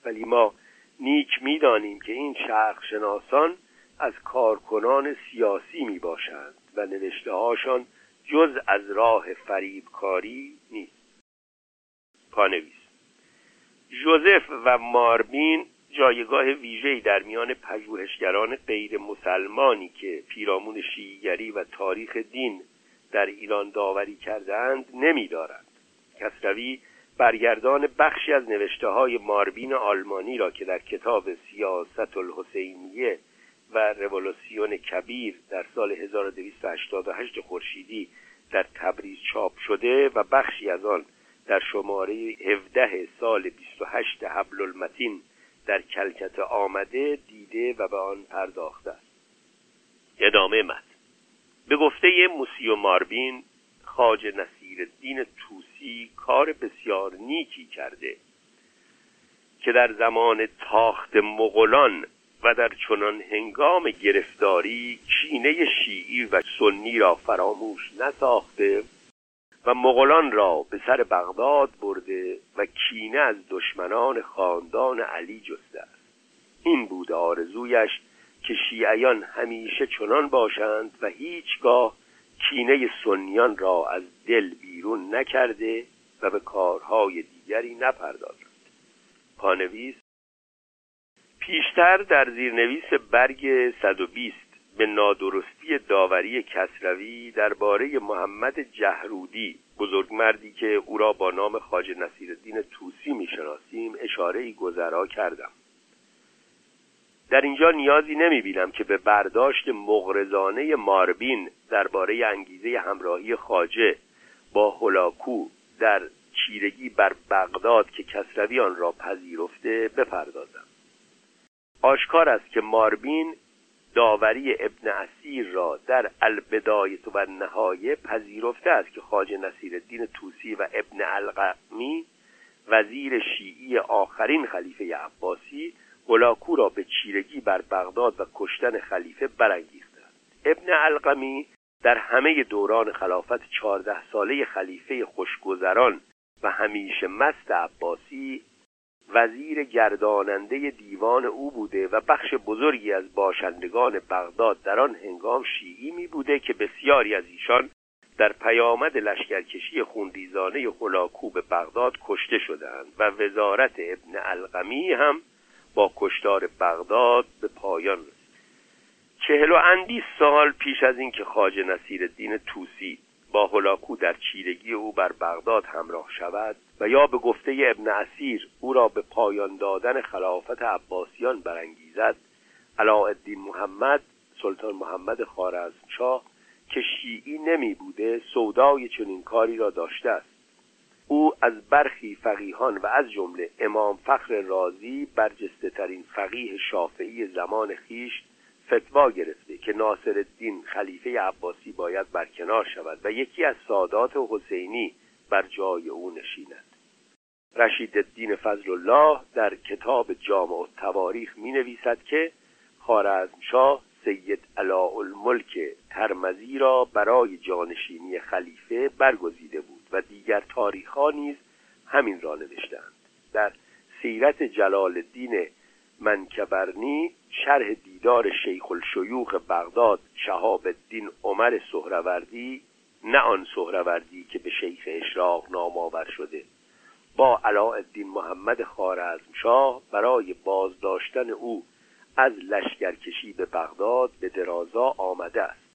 ولی ما نیک می‌دانیم که این شرق شناسان از کارکنان سیاسی می باشند و نوشته هاشان جز از راه فریبکاری نیست. پانویس. جوزف و ماربین جایگاه ویژه‌ای در میان پژوهشگران غیر مسلمانی که پیرامون شیعیگری و تاریخ دین در ایران داوری کردند نمیدارند. کسروی برگردان بخشی از نوشته های ماربین آلمانی را که در کتاب سیاست الحسینیه و رولوسیون کبیر در سال 1288 خورشیدی در تبریز چاپ شده و بخشی از آن در شماره 17 سال 28 حبل المتین در کلکت آمده دیده و به آن پرداخته است. ادامه مد به گفته موسیو ماربین خاج نصیر الدین توسی کار بسیار نیکی کرده که در زمان تاخت مغولان و در چنان هنگام گرفتاری کینه شیعی و سنی را فراموش نساخته و مغولان را به سر بغداد برده و کینه از دشمنان خاندان علی جسته است. این بود آرزویش که شیعیان همیشه چنان باشند و هیچگاه کینه سنیان را از دل بیرون نکرده و به کارهای دیگری نپردازند. پانویس پیشتر در زیرنویس برگ 120 به نادرستی داوری کسروی درباره محمد جهرودی بزرگمردی که او را با نام خاج نصیرالدین توسی می‌شناسیم اشاره گذرا کردم. در اینجا نیازی نمی بینم که به برداشت مغرزانه ماربین درباره انگیزه همراهی خاجه با هلاکو در چیرگی بر بغداد که کسروی آن را پذیرفته بپردازم. آشکار است که ماربین داوری ابن اسیر را در البدایت و نهایه پذیرفته است که خاج نصیر الدین توسی و ابن القمی وزیر شیعی آخرین خلیفه عباسی هلاکو را به چیرگی بر بغداد و کشتن خلیفه برانگیختند ابن القمی در همه دوران خلافت چهارده ساله خلیفه خوشگذران و همیشه مست عباسی وزیر گرداننده دیوان او بوده و بخش بزرگی از باشندگان بغداد در آن هنگام شیعی می بوده که بسیاری از ایشان در پیامد لشکرکشی خونریزانه خلاکو به بغداد کشته شدند و وزارت ابن القمی هم با کشتار بغداد به پایان رسید. چهل و اندی سال پیش از اینکه خاج نصیر الدین توسی با هلاکو در چیرگی او بر بغداد همراه شود و یا به گفته ابن اسیر او را به پایان دادن خلافت عباسیان برانگیزد علاءالدین محمد سلطان محمد خوارزمشاه که شیعی نمی بوده سودای چنین کاری را داشته است. او از برخی فقیهان و از جمله امام فخر رازی برجسته ترین فقیه شافعی زمان خیش فتوا گرفته که ناصر الدین خلیفه عباسی باید برکنار شود و یکی از سادات حسینی بر جای او نشیند. رشید الدین فضل الله در کتاب جامع تواریخ می نویسد که خارزمشاه سید علاء الملک ترمزی را برای جانشینی خلیفه برگزیده بود و دیگر تاریخها نیز همین را نوشتند. در سیرت جلال الدین منکبرنی شرح دیدار شیخ الشیوخ بغداد شهاب الدین عمر سهروردی نه آن سهروردی که به شیخ اشراق نام آور شده. با علاءالدین محمد خارزمشاه برای بازداشتن او از لشکرکشی به بغداد به درازا آمده است.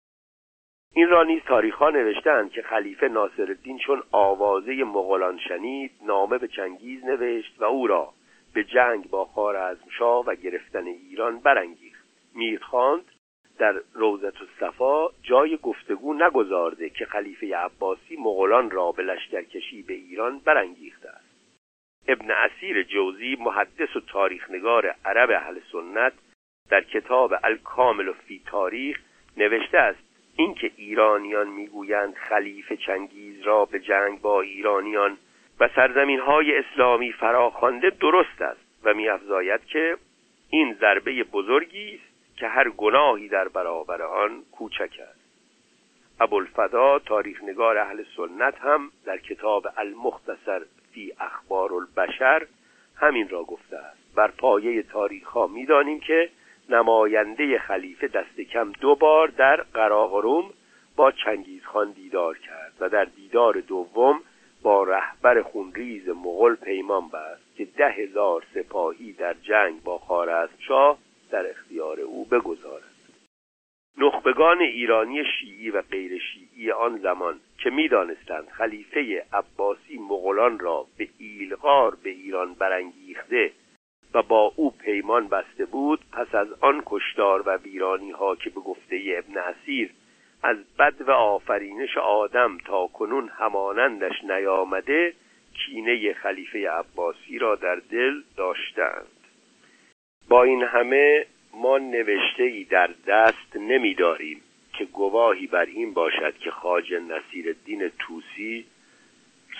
این را نیز تاریخها نوشتند که خلیفه ناصرالدین چون آوازه مغولان شنید نامه به چنگیز نوشت و او را به جنگ با خارزمشاه و گرفتن ایران برانگیخت. میرخواند در روزت الصفا جای گفتگو نگذارده که خلیفه عباسی مغولان را به لشکرکشی به ایران برانگیخته است. ابن اسیر جوزی محدث و تاریخنگار عرب اهل سنت در کتاب الکامل فی تاریخ نوشته است اینکه ایرانیان می‌گویند خلیفه چنگیز را به جنگ با ایرانیان و سرزمین های اسلامی فراخوانده درست است و میافزاید که این ضربه بزرگی است که هر گناهی در برابر آن کوچک است. ابوالفدا تاریخ نگار اهل سنت هم در کتاب المختصر فی اخبار البشر همین را گفته است. بر پایه تاریخ ها می‌دانیم که نماینده خلیفه دست کم دو بار در قراقروم با چنگیزخان دیدار کرد و در دیدار دوم با رهبر خونریز مغل پیمان بست که ده هزار سپاهی در جنگ با خارزمشاه در اختیار او بگذارد. نخبگان ایرانی شیعی و غیر شیعی آن زمان که می‌دانستند خلیفه عباسی مغولان را به ایلغار به ایران برانگیخته و با او پیمان بسته بود پس از آن کشتار و ویرانی ها که به گفته ابن اسیر از بد و آفرینش آدم تا کنون همانندش نیامده کینه خلیفه عباسی را در دل داشتند. با این همه ما نوشته ای در دست نمیداریم که گواهی بر این باشد که خاج نصیر الدین توسی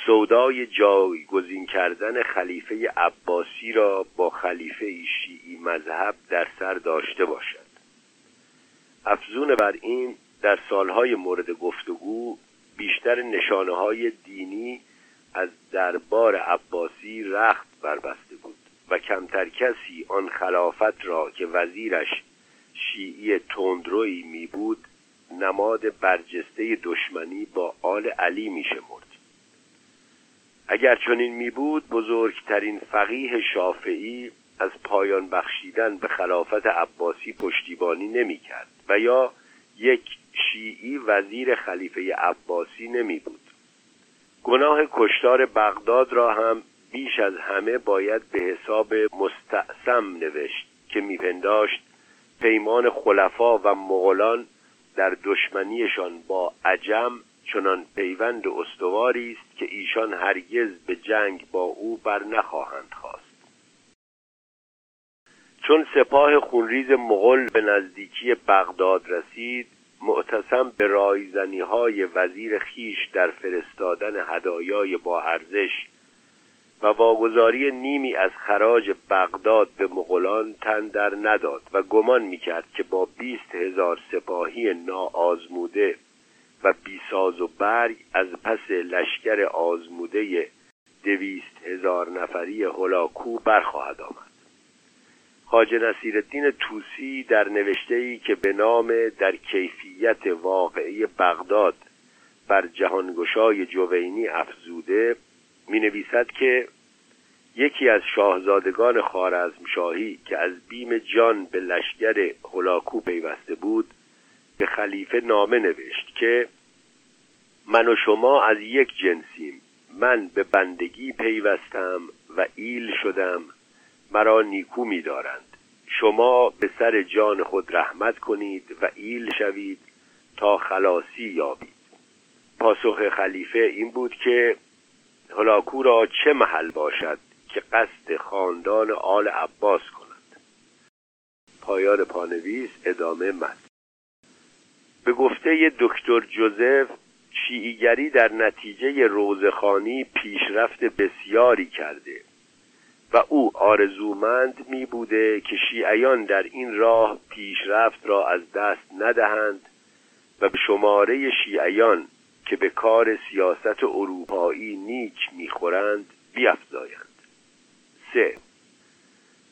سودای جایگزین کردن خلیفه عباسی را با خلیفه شیعی مذهب در سر داشته باشد. افزون بر این در سالهای مورد گفتگو بیشتر نشانه های دینی از دربار عباسی رخت بربسته بود و کمتر کسی آن خلافت را که وزیرش شیعی تندروی می بود نماد برجسته دشمنی با آل علی می شمرد اگر چنین می بود بزرگترین فقیه شافعی از پایان بخشیدن به خلافت عباسی پشتیبانی نمی کرد و یا یک شیعی وزیر خلیفه عباسی نمی بود گناه کشتار بغداد را هم بیش از همه باید به حساب مستعصم نوشت که میپنداشت پیمان خلفا و مغولان در دشمنیشان با عجم چنان پیوند استواری است که ایشان هرگز به جنگ با او بر نخواهند خواست. چون سپاه خونریز مغل به نزدیکی بغداد رسید معتصم به رایزنی های وزیر خیش در فرستادن هدایای با ارزش و واگذاری نیمی از خراج بغداد به مغولان تن در نداد و گمان می‌کرد که با بیست هزار سپاهی ناآزموده و بیساز و برگ از پس لشکر آزموده دویست هزار نفری هلاکو برخواهد آمد. خاج نصیرالدین توسی در نوشته ای که به نام در کیفیت واقعی بغداد بر جهانگشای جوینی افزوده می نویسد که یکی از شاهزادگان خارزمشاهی که از بیم جان به لشکر هلاکو پیوسته بود به خلیفه نامه نوشت که من و شما از یک جنسیم من به بندگی پیوستم و ایل شدم مرا نیکو می‌دارند. شما به سر جان خود رحمت کنید و ایل شوید تا خلاصی یابید. پاسخ خلیفه این بود که هلاکو را چه محل باشد که قصد خاندان آل عباس کند. پایان پانویس ادامه مد به گفته دکتر جوزف شیعیگری در نتیجه روزخانی پیشرفت بسیاری کرده. و او آرزومند می بوده که شیعیان در این راه پیشرفت را از دست ندهند و به شماره شیعیان که به کار سیاست اروپایی نیک می‌خورند بیافزایند سه.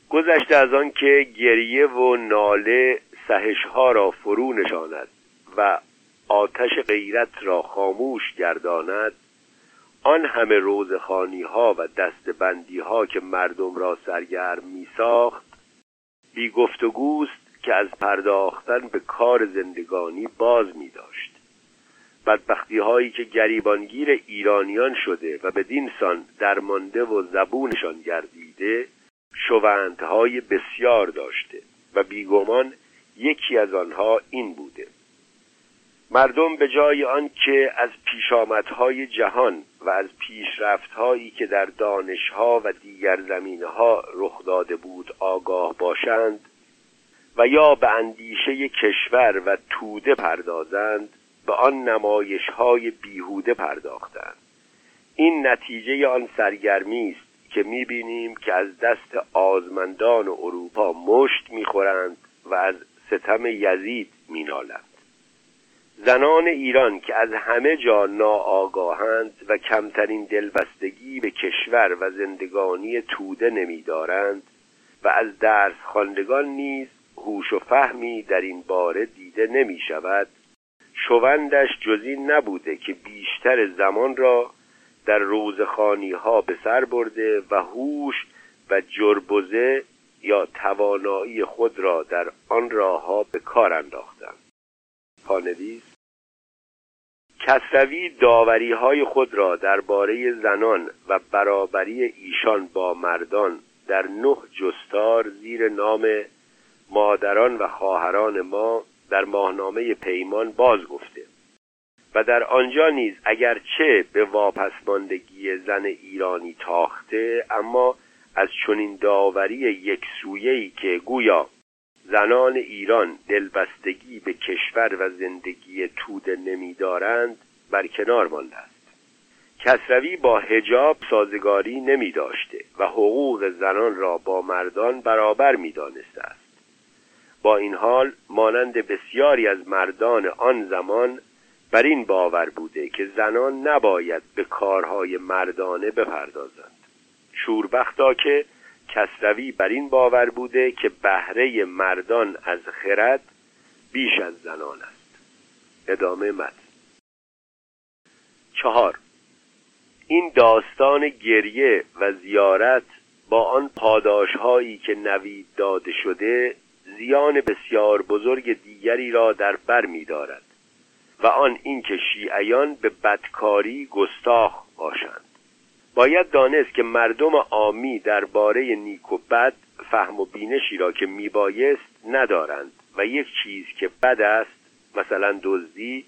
گذشته از آن که گریه و ناله سهشها را فرو نشاند و آتش غیرت را خاموش گرداند آن همه روزخانی ها و دستبندی ها که مردم را سرگرم می ساخت بی گفتگوست که از پرداختن به کار زندگانی باز می داشت بدبختی هایی که گریبانگیر ایرانیان شده و بدین سان درمانده و زبونشان گردیده شوندهای بسیار داشته و بیگمان یکی از آنها این بوده. مردم به جای آنکه از پیشامدهای جهان و از پیشرفتهایی که در دانشها و دیگر زمینها رخ داده بود آگاه باشند و یا به اندیشه کشور و توده پردازند به آن نمایش های بیهوده پرداختند. این نتیجه آن سرگرمی است که می‌بینیم که از دست آزمندان اروپا مشت می‌خورند و از ستم یزید مینالند. زنان ایران که از همه جا ناآگاهند و کمترین دلبستگی به کشور و زندگانی توده نمیدارند و از درس خواندگان نیز هوش و فهمی در این باره دیده نمی شود شوندش جز این نبوده که بیشتر زمان را در روزخانی ها به سر برده و هوش و جربزه یا توانایی خود را در آن راه ها به کار انداختند. پانویس کسروی داوری های خود را درباره زنان و برابری ایشان با مردان در نه جستار زیر نام مادران و خواهران ما در ماهنامه پیمان باز گفته و در آنجا نیز اگرچه به واپسماندگی زن ایرانی تاخته اما از چنین داوری یک سویهی که گویا زنان ایران دلبستگی به کشور و زندگی توده نمیدارند بر کنار مانده است. کسروی با هجاب سازگاری نمی داشته و حقوق زنان را با مردان برابر می دانسته است. با این حال مانند بسیاری از مردان آن زمان بر این باور بوده که زنان نباید به کارهای مردانه بپردازند. شوربختا که کسروی بر این باور بوده که بهره مردان از خرد بیش از زنان است. ادامه مد چهار. این داستان گریه و زیارت با آن پاداش هایی که نوید داده شده زیان بسیار بزرگ دیگری را در بر می دارد و آن اینکه شیعیان به بدکاری گستاخ باشند. باید دانست که مردم عامی درباره نیک و بد فهم و بینشی را که میبایست ندارند و یک چیز که بد است مثلا دزدی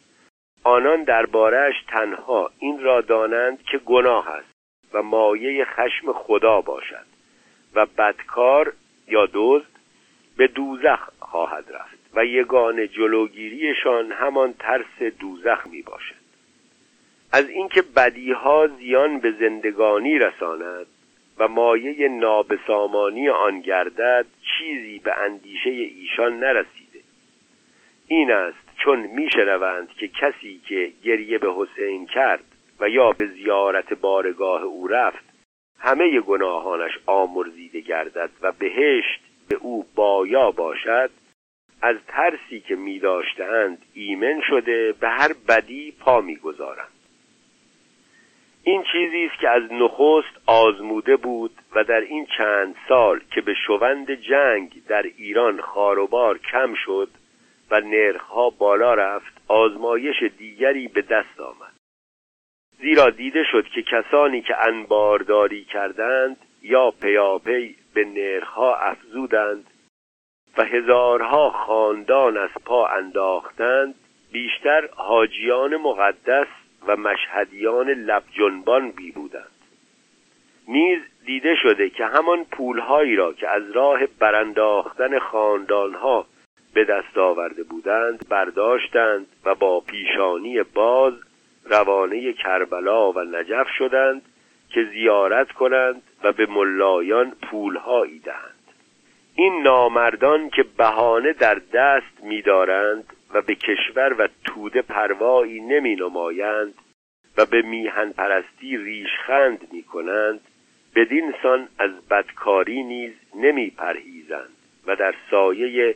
آنان دربارهش تنها این را دانند که گناه است و مایه خشم خدا باشد و بدکار یا دزد به دوزخ خواهد رفت و یگان جلوگیریشان همان ترس دوزخ می باشد از اینکه بدیها زیان به زندگانی رساند و مایه نابسامانی آن گردد چیزی به اندیشه ایشان نرسیده. این است چون میشنوند که کسی که گریه به حسین کرد و یا به زیارت بارگاه او رفت همه گناهانش آمرزیده گردد و بهشت به او بایا باشد از ترسی که می داشتند ایمن شده به هر بدی پا می‌گذارند این چیزی است که از نخست آزموده بود و در این چند سال که به شوند جنگ در ایران خاروبار کم شد و نرخها بالا رفت آزمایش دیگری به دست آمد. زیرا دیده شد که کسانی که انبارداری کردند یا پیاپی به نرخها افزودند و هزارها خاندان از پا انداختند بیشتر حاجیان مقدس و مشهدیان لب جنبان بی بودند نیز دیده شده که همان پولهایی را که از راه برانداختن خاندانها به دست آورده بودند برداشتند و با پیشانی باز روانه کربلا و نجف شدند که زیارت کنند و به ملایان پولهایی دهند. این نامردان که بهانه در دست می‌دارند و به کشور و توده پروایی نمی نمایند و به میهن پرستی ریشخند می کنند بدین سان از بدکاری نیز نمی پرهیزند و در سایه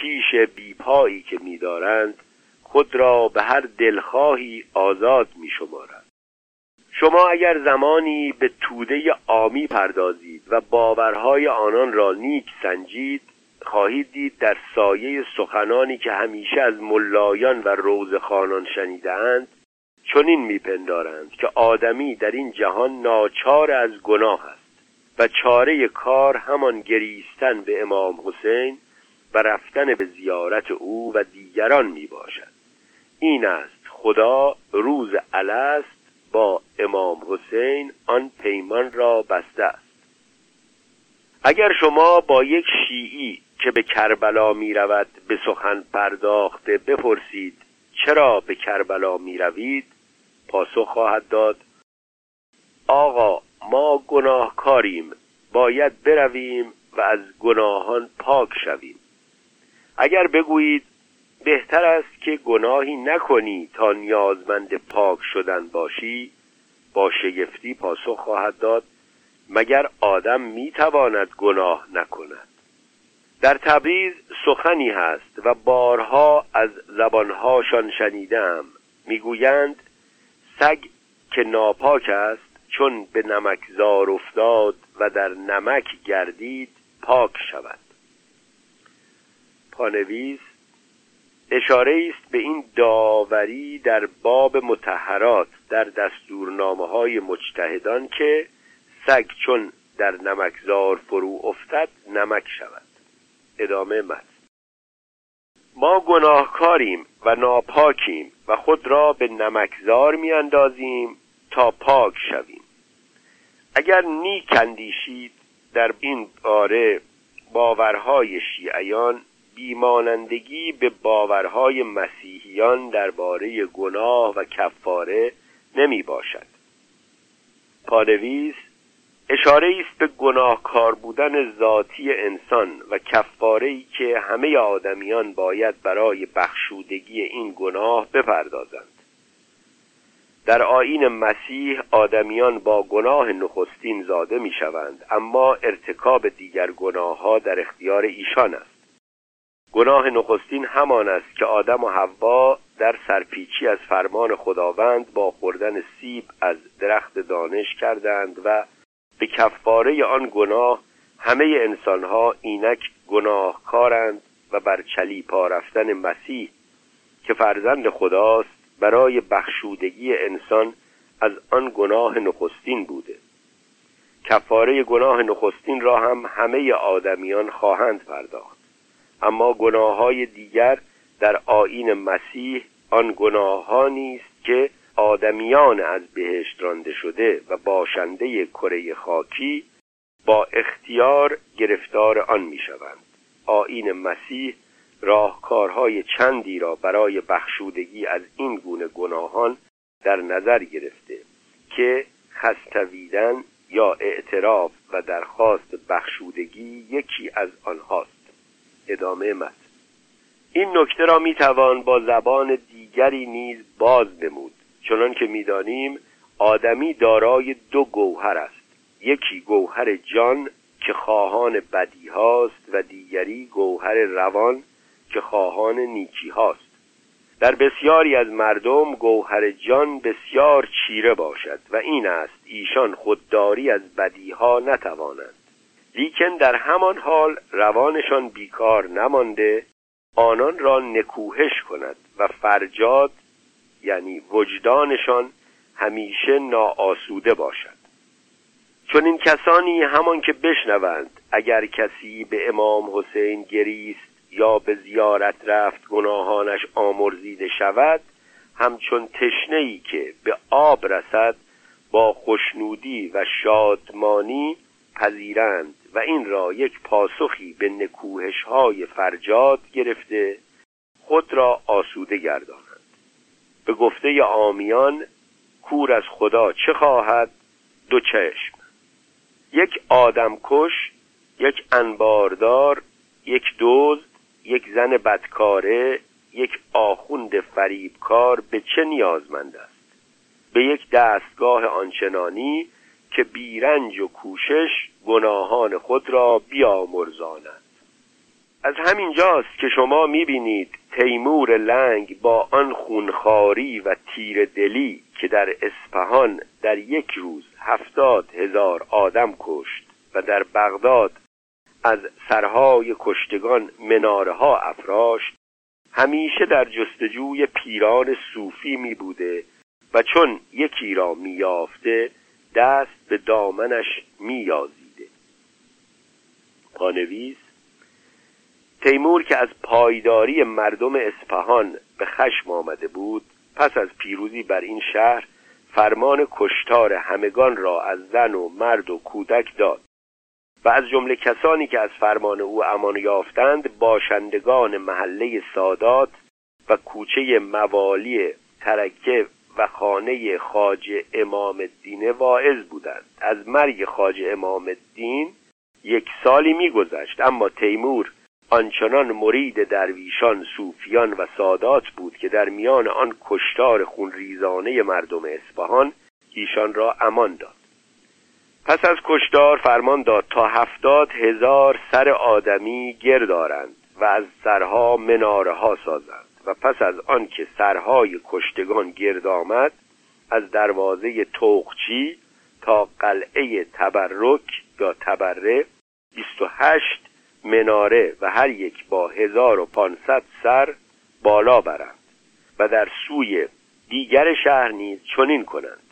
کیش بیپایی که می‌دارند خود را به هر دلخواهی آزاد می شمارند شما اگر زمانی به توده آمی پردازید و باورهای آنان را نیک سنجید خواهید دید در سایه سخنانی که همیشه از ملایان و روزخانان شنیدهاند چنین میپندارند که آدمی در این جهان ناچار از گناه است و چاره کار همان گریستن به امام حسین و رفتن به زیارت او و دیگران می باشد این است خدا روز الست با امام حسین آن پیمان را بسته است. اگر شما با یک شیعی که به کربلا می رود به سخن پرداخته بپرسید چرا به کربلا می روید پاسخ خواهد داد آقا ما گناهکاریم باید برویم و از گناهان پاک شویم. اگر بگویید بهتر است که گناهی نکنی تا نیازمند پاک شدن باشی با شگفتی پاسخ خواهد داد مگر آدم می‌تواند گناه نکند؟ در تبریز سخنی هست و بارها از زبانهاشان شنیدم. می‌گویند سگ که ناپاک است چون به نمکزار افتاد و در نمک گردید پاک شود. پانویس اشاره است به این داوری در باب متحرات در دستورنامه های مجتهدان که سگ چون در نمکزار فرو افتد نمک شود. ادامه مد. ما گناهکاریم و ناپاکیم و خود را به نمکزار میاندازیم تا پاک شویم. اگر نیک اندیشید در این باره باورهای شیعیان بیمانندگی به باورهای مسیحیان درباره گناه و کفاره نمی باشد پانویس اشاره است به گناهکار بودن ذاتی انسان و کفاره ای که همه آدمیان باید برای بخشودگی این گناه بپردازند. در آین مسیح آدمیان با گناه نخستین زاده می شوند اما ارتکاب دیگر گناه ها در اختیار ایشان است. گناه نخستین همان است که آدم و حوا در سرپیچی از فرمان خداوند با خوردن سیب از درخت دانش کردند و به کفاره آن گناه همه انسانها اینک گناهکارند و بر چلیپا رفتن مسیح که فرزند خداست برای بخشودگی انسان از آن گناه نخستین بوده. کفاره گناه نخستین را هم همه آدمیان خواهند پرداخت. اما گناه های دیگر در آین مسیح آن گناه نیست که آدمیان از بهشت رانده شده و باشنده کره خاکی با اختیار گرفتار آن می شوند آین مسیح راهکارهای چندی را برای بخشودگی از این گونه گناهان در نظر گرفته که خستویدن یا اعتراف و درخواست بخشودگی یکی از آنهاست. ادامه مد این نکته را می‌توان با زبان دیگری نیز باز نمود. چنان که می‌دانیم آدمی دارای دو گوهر است. یکی گوهر جان که خواهان بدی هاست و دیگری گوهر روان که خواهان نیکی هاست. در بسیاری از مردم گوهر جان بسیار چیره باشد و این است ایشان خودداری از بدیها نتوانند. لیکن در همان حال روانشان بیکار نمانده آنان را نکوهش کند و فرجاد یعنی وجدانشان همیشه ناآسوده باشد. چون این کسانی همان که بشنوند اگر کسی به امام حسین گریست یا به زیارت رفت گناهانش آمرزیده شود همچون تشنه ای که به آب رسد با خوشنودی و شادمانی پذیرند و این را یک پاسخی به نکوهش های فرجاد گرفته خود را آسوده گردانند به گفته آمیان کور از خدا چه خواهد؟ دو چشم. یک آدمکش یک انباردار یک دزد یک زن بدکاره یک آخوند فریبکار به چه نیازمند است؟ به یک دستگاه آنچنانی که بیرنج و کوشش گناهان خود را بیامرزاند. از همین جاست که شما می‌بینید تیمور لنگ با آن خونخاری و تیر دلی که در اسپهان در یک روز هفتاد هزار آدم کشت و در بغداد از سرهای کشتگان مناره ها افراشت همیشه در جستجوی پیران صوفی می بوده و چون یکی را می دست به دامنش می یازیده پانویس تیمور که از پایداری مردم اسپهان به خشم آمده بود پس از پیروزی بر این شهر فرمان کشتار همگان را از زن و مرد و کودک داد. و از جمله کسانی که از فرمان او امان یافتند باشندگان محله سادات و کوچه موالی ترکه و خانه خاج امام الدین واعظ بودند. از مرگ خاج امام الدین یک سالی میگذشت اما تیمور آنچنان مرید درویشان صوفیان و سادات بود که در میان آن کشتار خونریزانه مردم اصفهان ایشان را امان داد. پس از کشتار فرمان داد تا هفتاد هزار سر آدمی گردارند و از سرها مناره ها سازند و پس از آنکه سرهای کشتگان گرد آمد از دروازه توقچی تا قلعه تبرک یا تبره بیست و هشت مناره و هر یک با هزار و پانصد سر بالا برند و در سوی دیگر شهر نیز چنین کنند.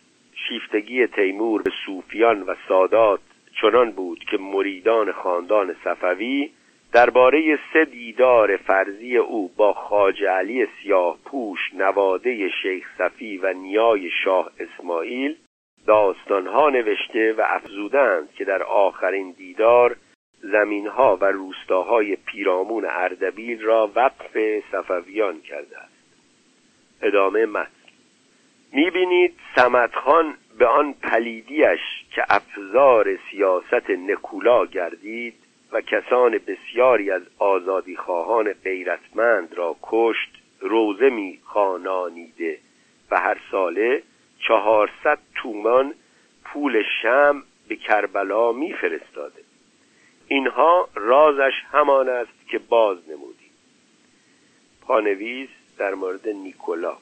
شیفتگی تیمور به صوفیان و سادات چنان بود که مریدان خاندان صفوی درباره سه دیدار فرضی او با خاج علی سیاه پوش نواده شیخ صفی و نیای شاه اسماعیل داستانها نوشته و افزودند که در آخرین دیدار زمینها و روستاهای پیرامون اردبیل را وقف صفویان کرده است. ادامه متن. می‌بینید سمت خان به آن پلیدیش که افزار سیاست نکولا گردید و کسان بسیاری از آزادی خواهان غیرتمند را کشت روزه می خانانیده و هر ساله چهارصد تومان پول شم به کربلا میفرستاده. اینها رازش همان است که باز نمودیم. پانویس در مورد نیکولا.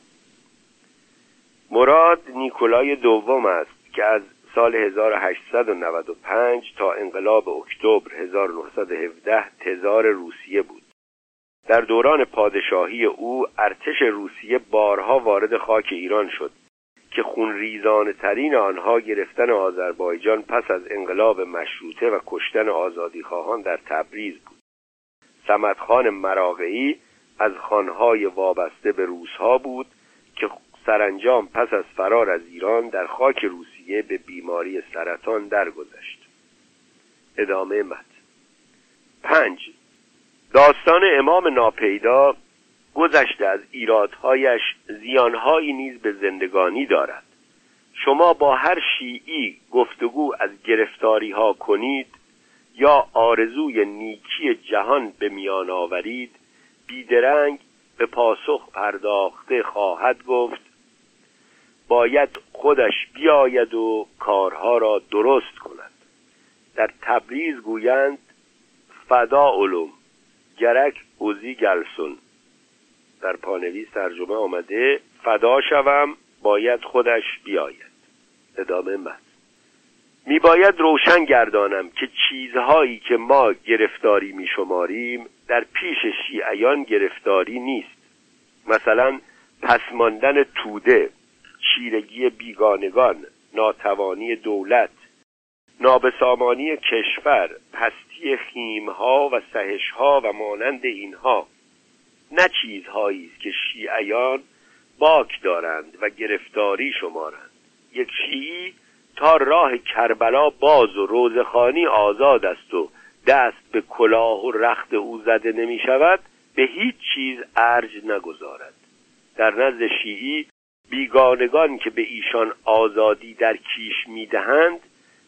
مراد نیکولای دوم است که از سال 1895 تا انقلاب اکتبر 1917 تزار روسیه بود. در دوران پادشاهی او ارتش روسیه بارها وارد خاک ایران شد. که خونریزانه ترین آنها گرفتن آذربایجان پس از انقلاب مشروطه و کشتن آزادیخواهان در تبریز بود. سمت خان مراغعی از خانهای وابسته به روسها بود که سرانجام پس از فرار از ایران در خاک روسیه به بیماری سرطان درگذشت. ادامه مت پنج. داستان امام ناپیدا گذشته از ایرادهایش زیانهایی نیز به زندگانی دارد. شما با هر شیعی گفتگو از گرفتاری ها کنید یا آرزوی نیکی جهان به میان آورید بیدرنگ به پاسخ پرداخته خواهد گفت باید خودش بیاید و کارها را درست کند. در تبریز گویند فدا علوم گرک اوزی گلسون. در پانویس ترجمه آمده فدا شوم باید خودش بیاید. ادامه من. باید روشن گردانم که چیزهایی که ما گرفتاری می شماریم در پیش شیعیان گرفتاری نیست. مثلا پسماندن توده چیرگی بیگانگان ناتوانی دولت نابسامانی کشور پستی خیمها و سهشها و مانند اینها. نه چیزهایی است که شیعیان باک دارند و گرفتاری شمارند. یک شیعی تا راه کربلا باز و روزخانی آزاد است و دست به کلاه و رخت او زده نمی شود به هیچ چیز ارج نگذارد. در نزد شیعی بیگانگان که به ایشان آزادی در کیش می‌دهند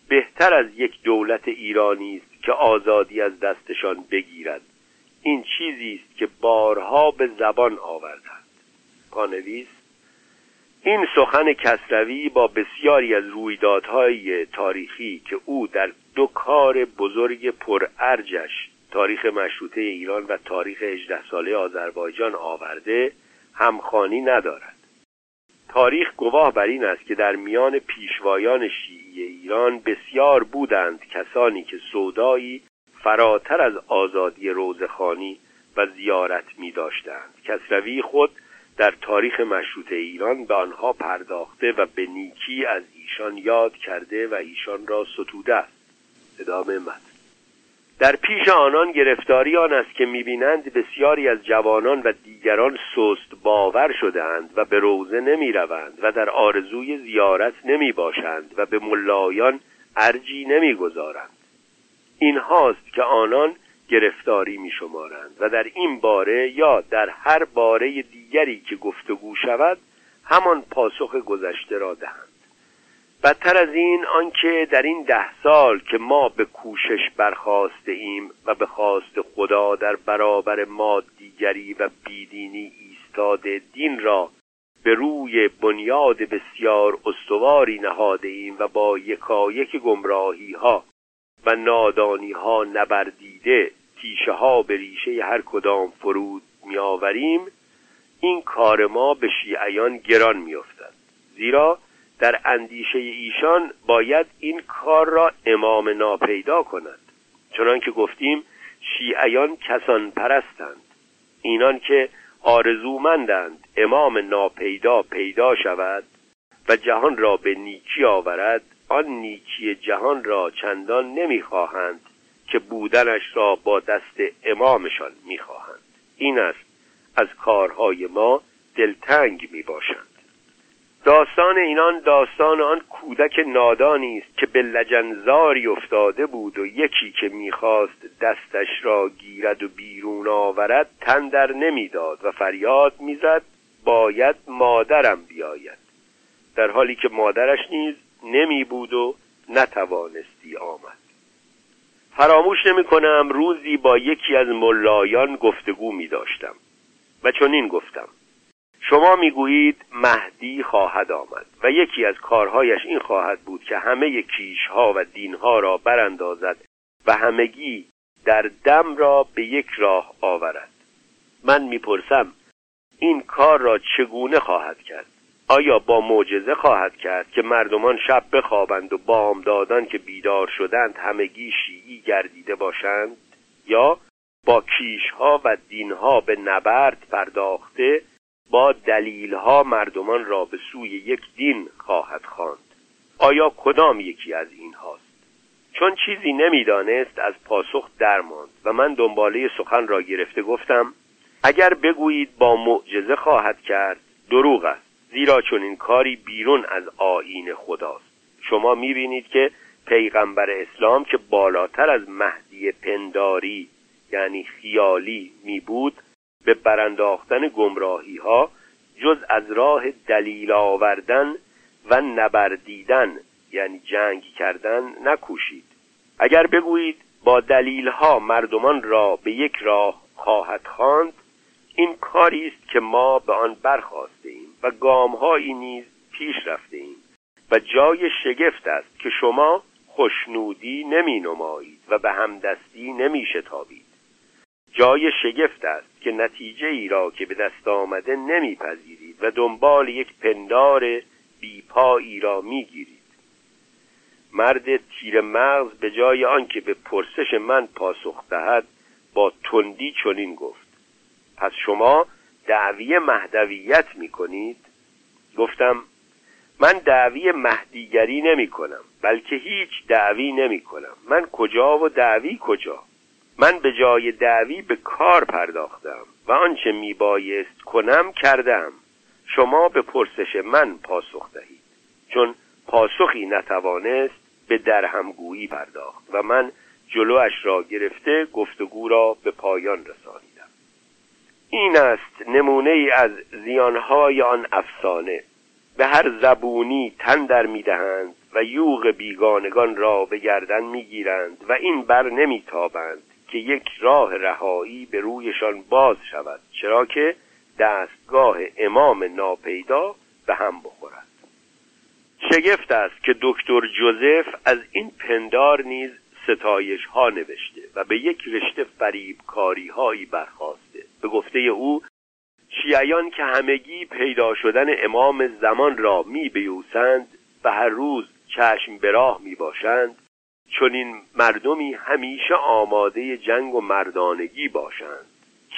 بهتر از یک دولت ایرانی است که آزادی از دستشان بگیرد. این چیزی است که بارها به زبان آوردند. پانویس این سخن کسروی با بسیاری از رویدادهای تاریخی که او در دو کار بزرگ پرارجش تاریخ مشروطه ایران و تاریخ 18 ساله آذربایجان آورده همخانی ندارد. تاریخ گواه بر این است که در میان پیشوایان شیعی ایران بسیار بودند کسانی که سودایی فراتر از آزادی روزخانی و زیارت می داشتند کسروی خود در تاریخ مشروط ایران به آنها پرداخته و به نیکی از ایشان یاد کرده و ایشان را ستوده است. ادامه مد در پیش آنان گرفتاری آن است که می‌بینند بسیاری از جوانان و دیگران سست باور شدهاند و به روزه نمی روند و در آرزوی زیارت نمی باشند و به ملایان ارجی نمی گذارند این هاست که آنان گرفتاری می شمارند و در این باره یا در هر باره دیگری که گفتگو شود همان پاسخ گذشته را دهند. بدتر از این آنکه در این ده سال که ما به کوشش برخواسته ایم و به خواست خدا در برابر ما دیگری و بیدینی ایستاده دین را به روی بنیاد بسیار استواری نهاده ایم و با یکایک گمراهی ها و نادانی ها نبردیده تیشه ها به ریشه هر کدام فرود میآوریم این کار ما به شیعیان گران میافتد. زیرا در اندیشه ایشان باید این کار را امام ناپیدا کند. چنان که گفتیم شیعیان کسان پرستند اینان که آرزومندند امام ناپیدا پیدا شود و جهان را به نیکی آورد آن نیکی جهان را چندان نمی‌خواهند که بودنش را با دست امامشان می‌خواهند. این است از کارهای ما دلتنگ می‌باشند. داستان اینان داستان آن کودک نادانی است که به لجنزاری افتاده بود و یکی که می‌خواست دستش را گیرد و بیرون آورد تن در نمی‌داد و فریاد می‌زد باید مادرم بیاید. در حالی که مادرش نیز نمی بود و نتوانستی آمد. فراموش نمی کنم روزی با یکی از ملایان گفتگو می داشتم و چنین گفتم. شما می‌گویید مهدی خواهد آمد و یکی از کارهایش این خواهد بود که همه کیشها و دینها را براندازد و همگی در دم را به یک راه آورد. من می‌پرسم این کار را چگونه خواهد کرد؟ آیا با معجزه خواهد کرد که مردمان شب بخوابند و بام دادن که بیدار شدند همگی شیعی گردیده باشند؟ یا با کیشها و دینها به نبرد پرداخته با دلیلها مردمان را به سوی یک دین خواهد خواند؟ آیا کدام یکی از این هاست چون چیزی نمی‌دانست از پاسخ درماند و من دنباله سخن را گرفته گفتم اگر بگویید با معجزه خواهد کرد دروغ است. زیرا چون این کاری بیرون از آیین خداست. شما می‌بینید که پیغمبر اسلام که بالاتر از مهدی پنداری یعنی خیالی می بود به برانداختن گمراهی ها جز از راه دلیل آوردن و نبردیدن یعنی جنگ کردن نکوشید. اگر بگویید با دلیل ها مردمان را به یک راه خواهد خواند این کاری است که ما به آن برخواسته و گامهایی نیز پیش رفته ایم و جای شگفت است که شما خوشنودی نمی نمایید و به همدستی نمی شتابید. جای شگفت است که نتیجه ای را که به دست آمده نمیپذیرید و دنبال یک پندار بیپایی را می‌گیرید مرد تیر مغز به جای آنکه به پرسش من پاسخ دهد با تندی چنین گفت. پس شما دعوی مهدویت می کنید؟ گفتم من دعوی مهدیگری نمی کنم بلکه هیچ دعوی نمی کنم من کجا و دعوی کجا؟ من به جای دعوی به کار پرداختم و آنچه میبایست کنم کردم. شما به پرسش من پاسخ دهید. چون پاسخی نتوانست به درهمگویی پرداخت و من جلوش را گرفته گفتگو را به پایان رسانیدم این است نمونه ای از زیانهای آن افسانه. به هر زبونی تن در می‌دهند و یوغ بیگانگان را به گردن می‌گیرند و این بر نمیتابند که یک راه رهایی به رویشان باز شود چرا که دستگاه امام ناپیدا به هم بخورد. شگفت است که دکتر جوزف از این پندار نیز ستایش ها نوشته و به یک رشته فریب کاری هایی برخواسته به گفته او شیعیان که همگی پیدا شدن امام زمان را می بیوسند و هر روز چشم به راه می باشند چون این مردمی همیشه آماده جنگ و مردانگی باشند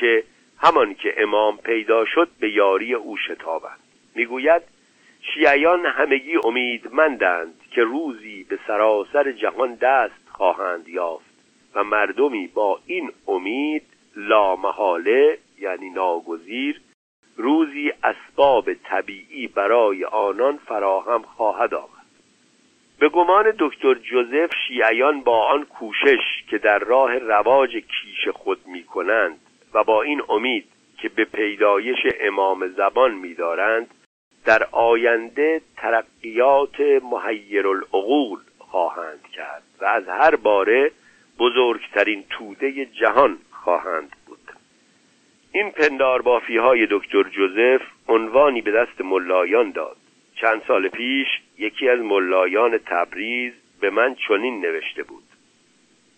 که همان که امام پیدا شد به یاری او شتابند. می‌گوید شیعیان همگی امیدمندند که روزی به سراسر جهان دست خواهند یافت و مردمی با این امید لامحاله یعنی ناگزیر روزی اسباب طبیعی برای آنان فراهم خواهد آمد. به گمان دکتر جوزف شیعیان با آن کوشش که در راه رواج کیش خود می کنند و با این امید که به پیدایش امام زبان می‌دارند در آینده ترقیات محیر العقول خواهند کرد و از هر باره بزرگترین توده جهان خواهند بود. این پندار بافی های دکتر جوزف عنوانی به دست ملایان داد. چند سال پیش یکی از ملایان تبریز به من چنین نوشته بود.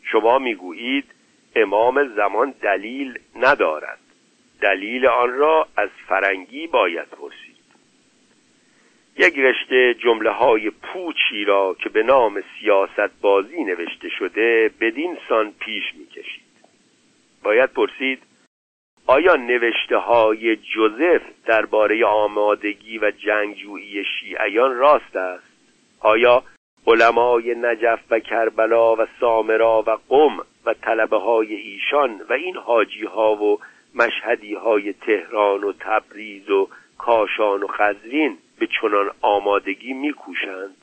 شما می‌گویید امام زمان دلیل ندارد. دلیل آن را از فرنگی باید پرسید. یک رشته جمله های پوچی را که به نام سیاست بازی نوشته شده بدین سان پیش می‌کشید. باید پرسید آیا نوشته های جوزف درباره آمادگی و جنگجویی شیعیان راست است؟ آیا علمای نجف و کربلا و سامرا و قم و طلبه های ایشان و این حاجی ها و مشهدی های تهران و تبریز و کاشان و خزرین به چنان آمادگی میکوشند؟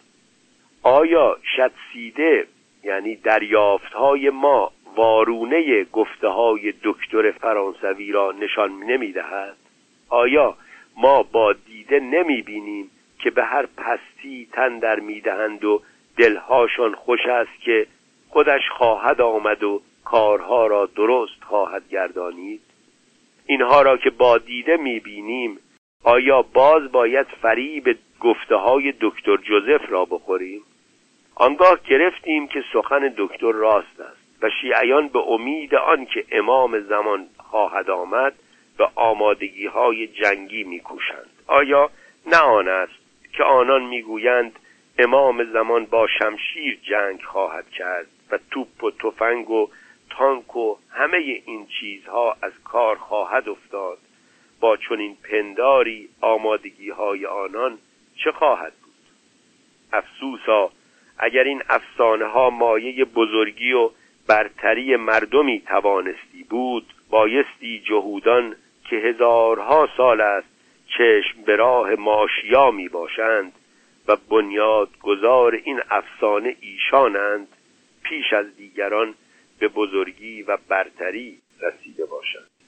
آیا شدسیده یعنی دریافت های ما وارونه گفته های دکتر فرانسوی را نشان نمی دهد؟ آیا ما با دیده نمی بینیم که به هر پستی تن در می‌دهند و دلهاشان خوش است که خودش خواهد آمد و کارها را درست خواهد گردانید؟ اینها را که با دیده می‌بینیم آیا باز باید فریب گفته های دکتر جوزف را بخوریم؟ آنگاه گرفتیم که سخن دکتر راست است. و شیعیان به امید آنکه امام زمان خواهد آمد به آمادگی های جنگی میکوشند. آیا نه آن است که آنان می‌گویند امام زمان با شمشیر جنگ خواهد کرد و توپ و تفنگ و تانک و همه این چیزها از کار خواهد افتاد؟ با چنین پنداری آمادگی های آنان چه خواهد بود؟ افسوسا اگر این افسانه ها مایه بزرگی و برتری مردمی توانستی بود بایستی جهودان که هزارها سال است چشم به راه ماشیا می باشند و بنیاد گذار این افسانه ایشانند پیش از دیگران به بزرگی و برتری رسیده باشند.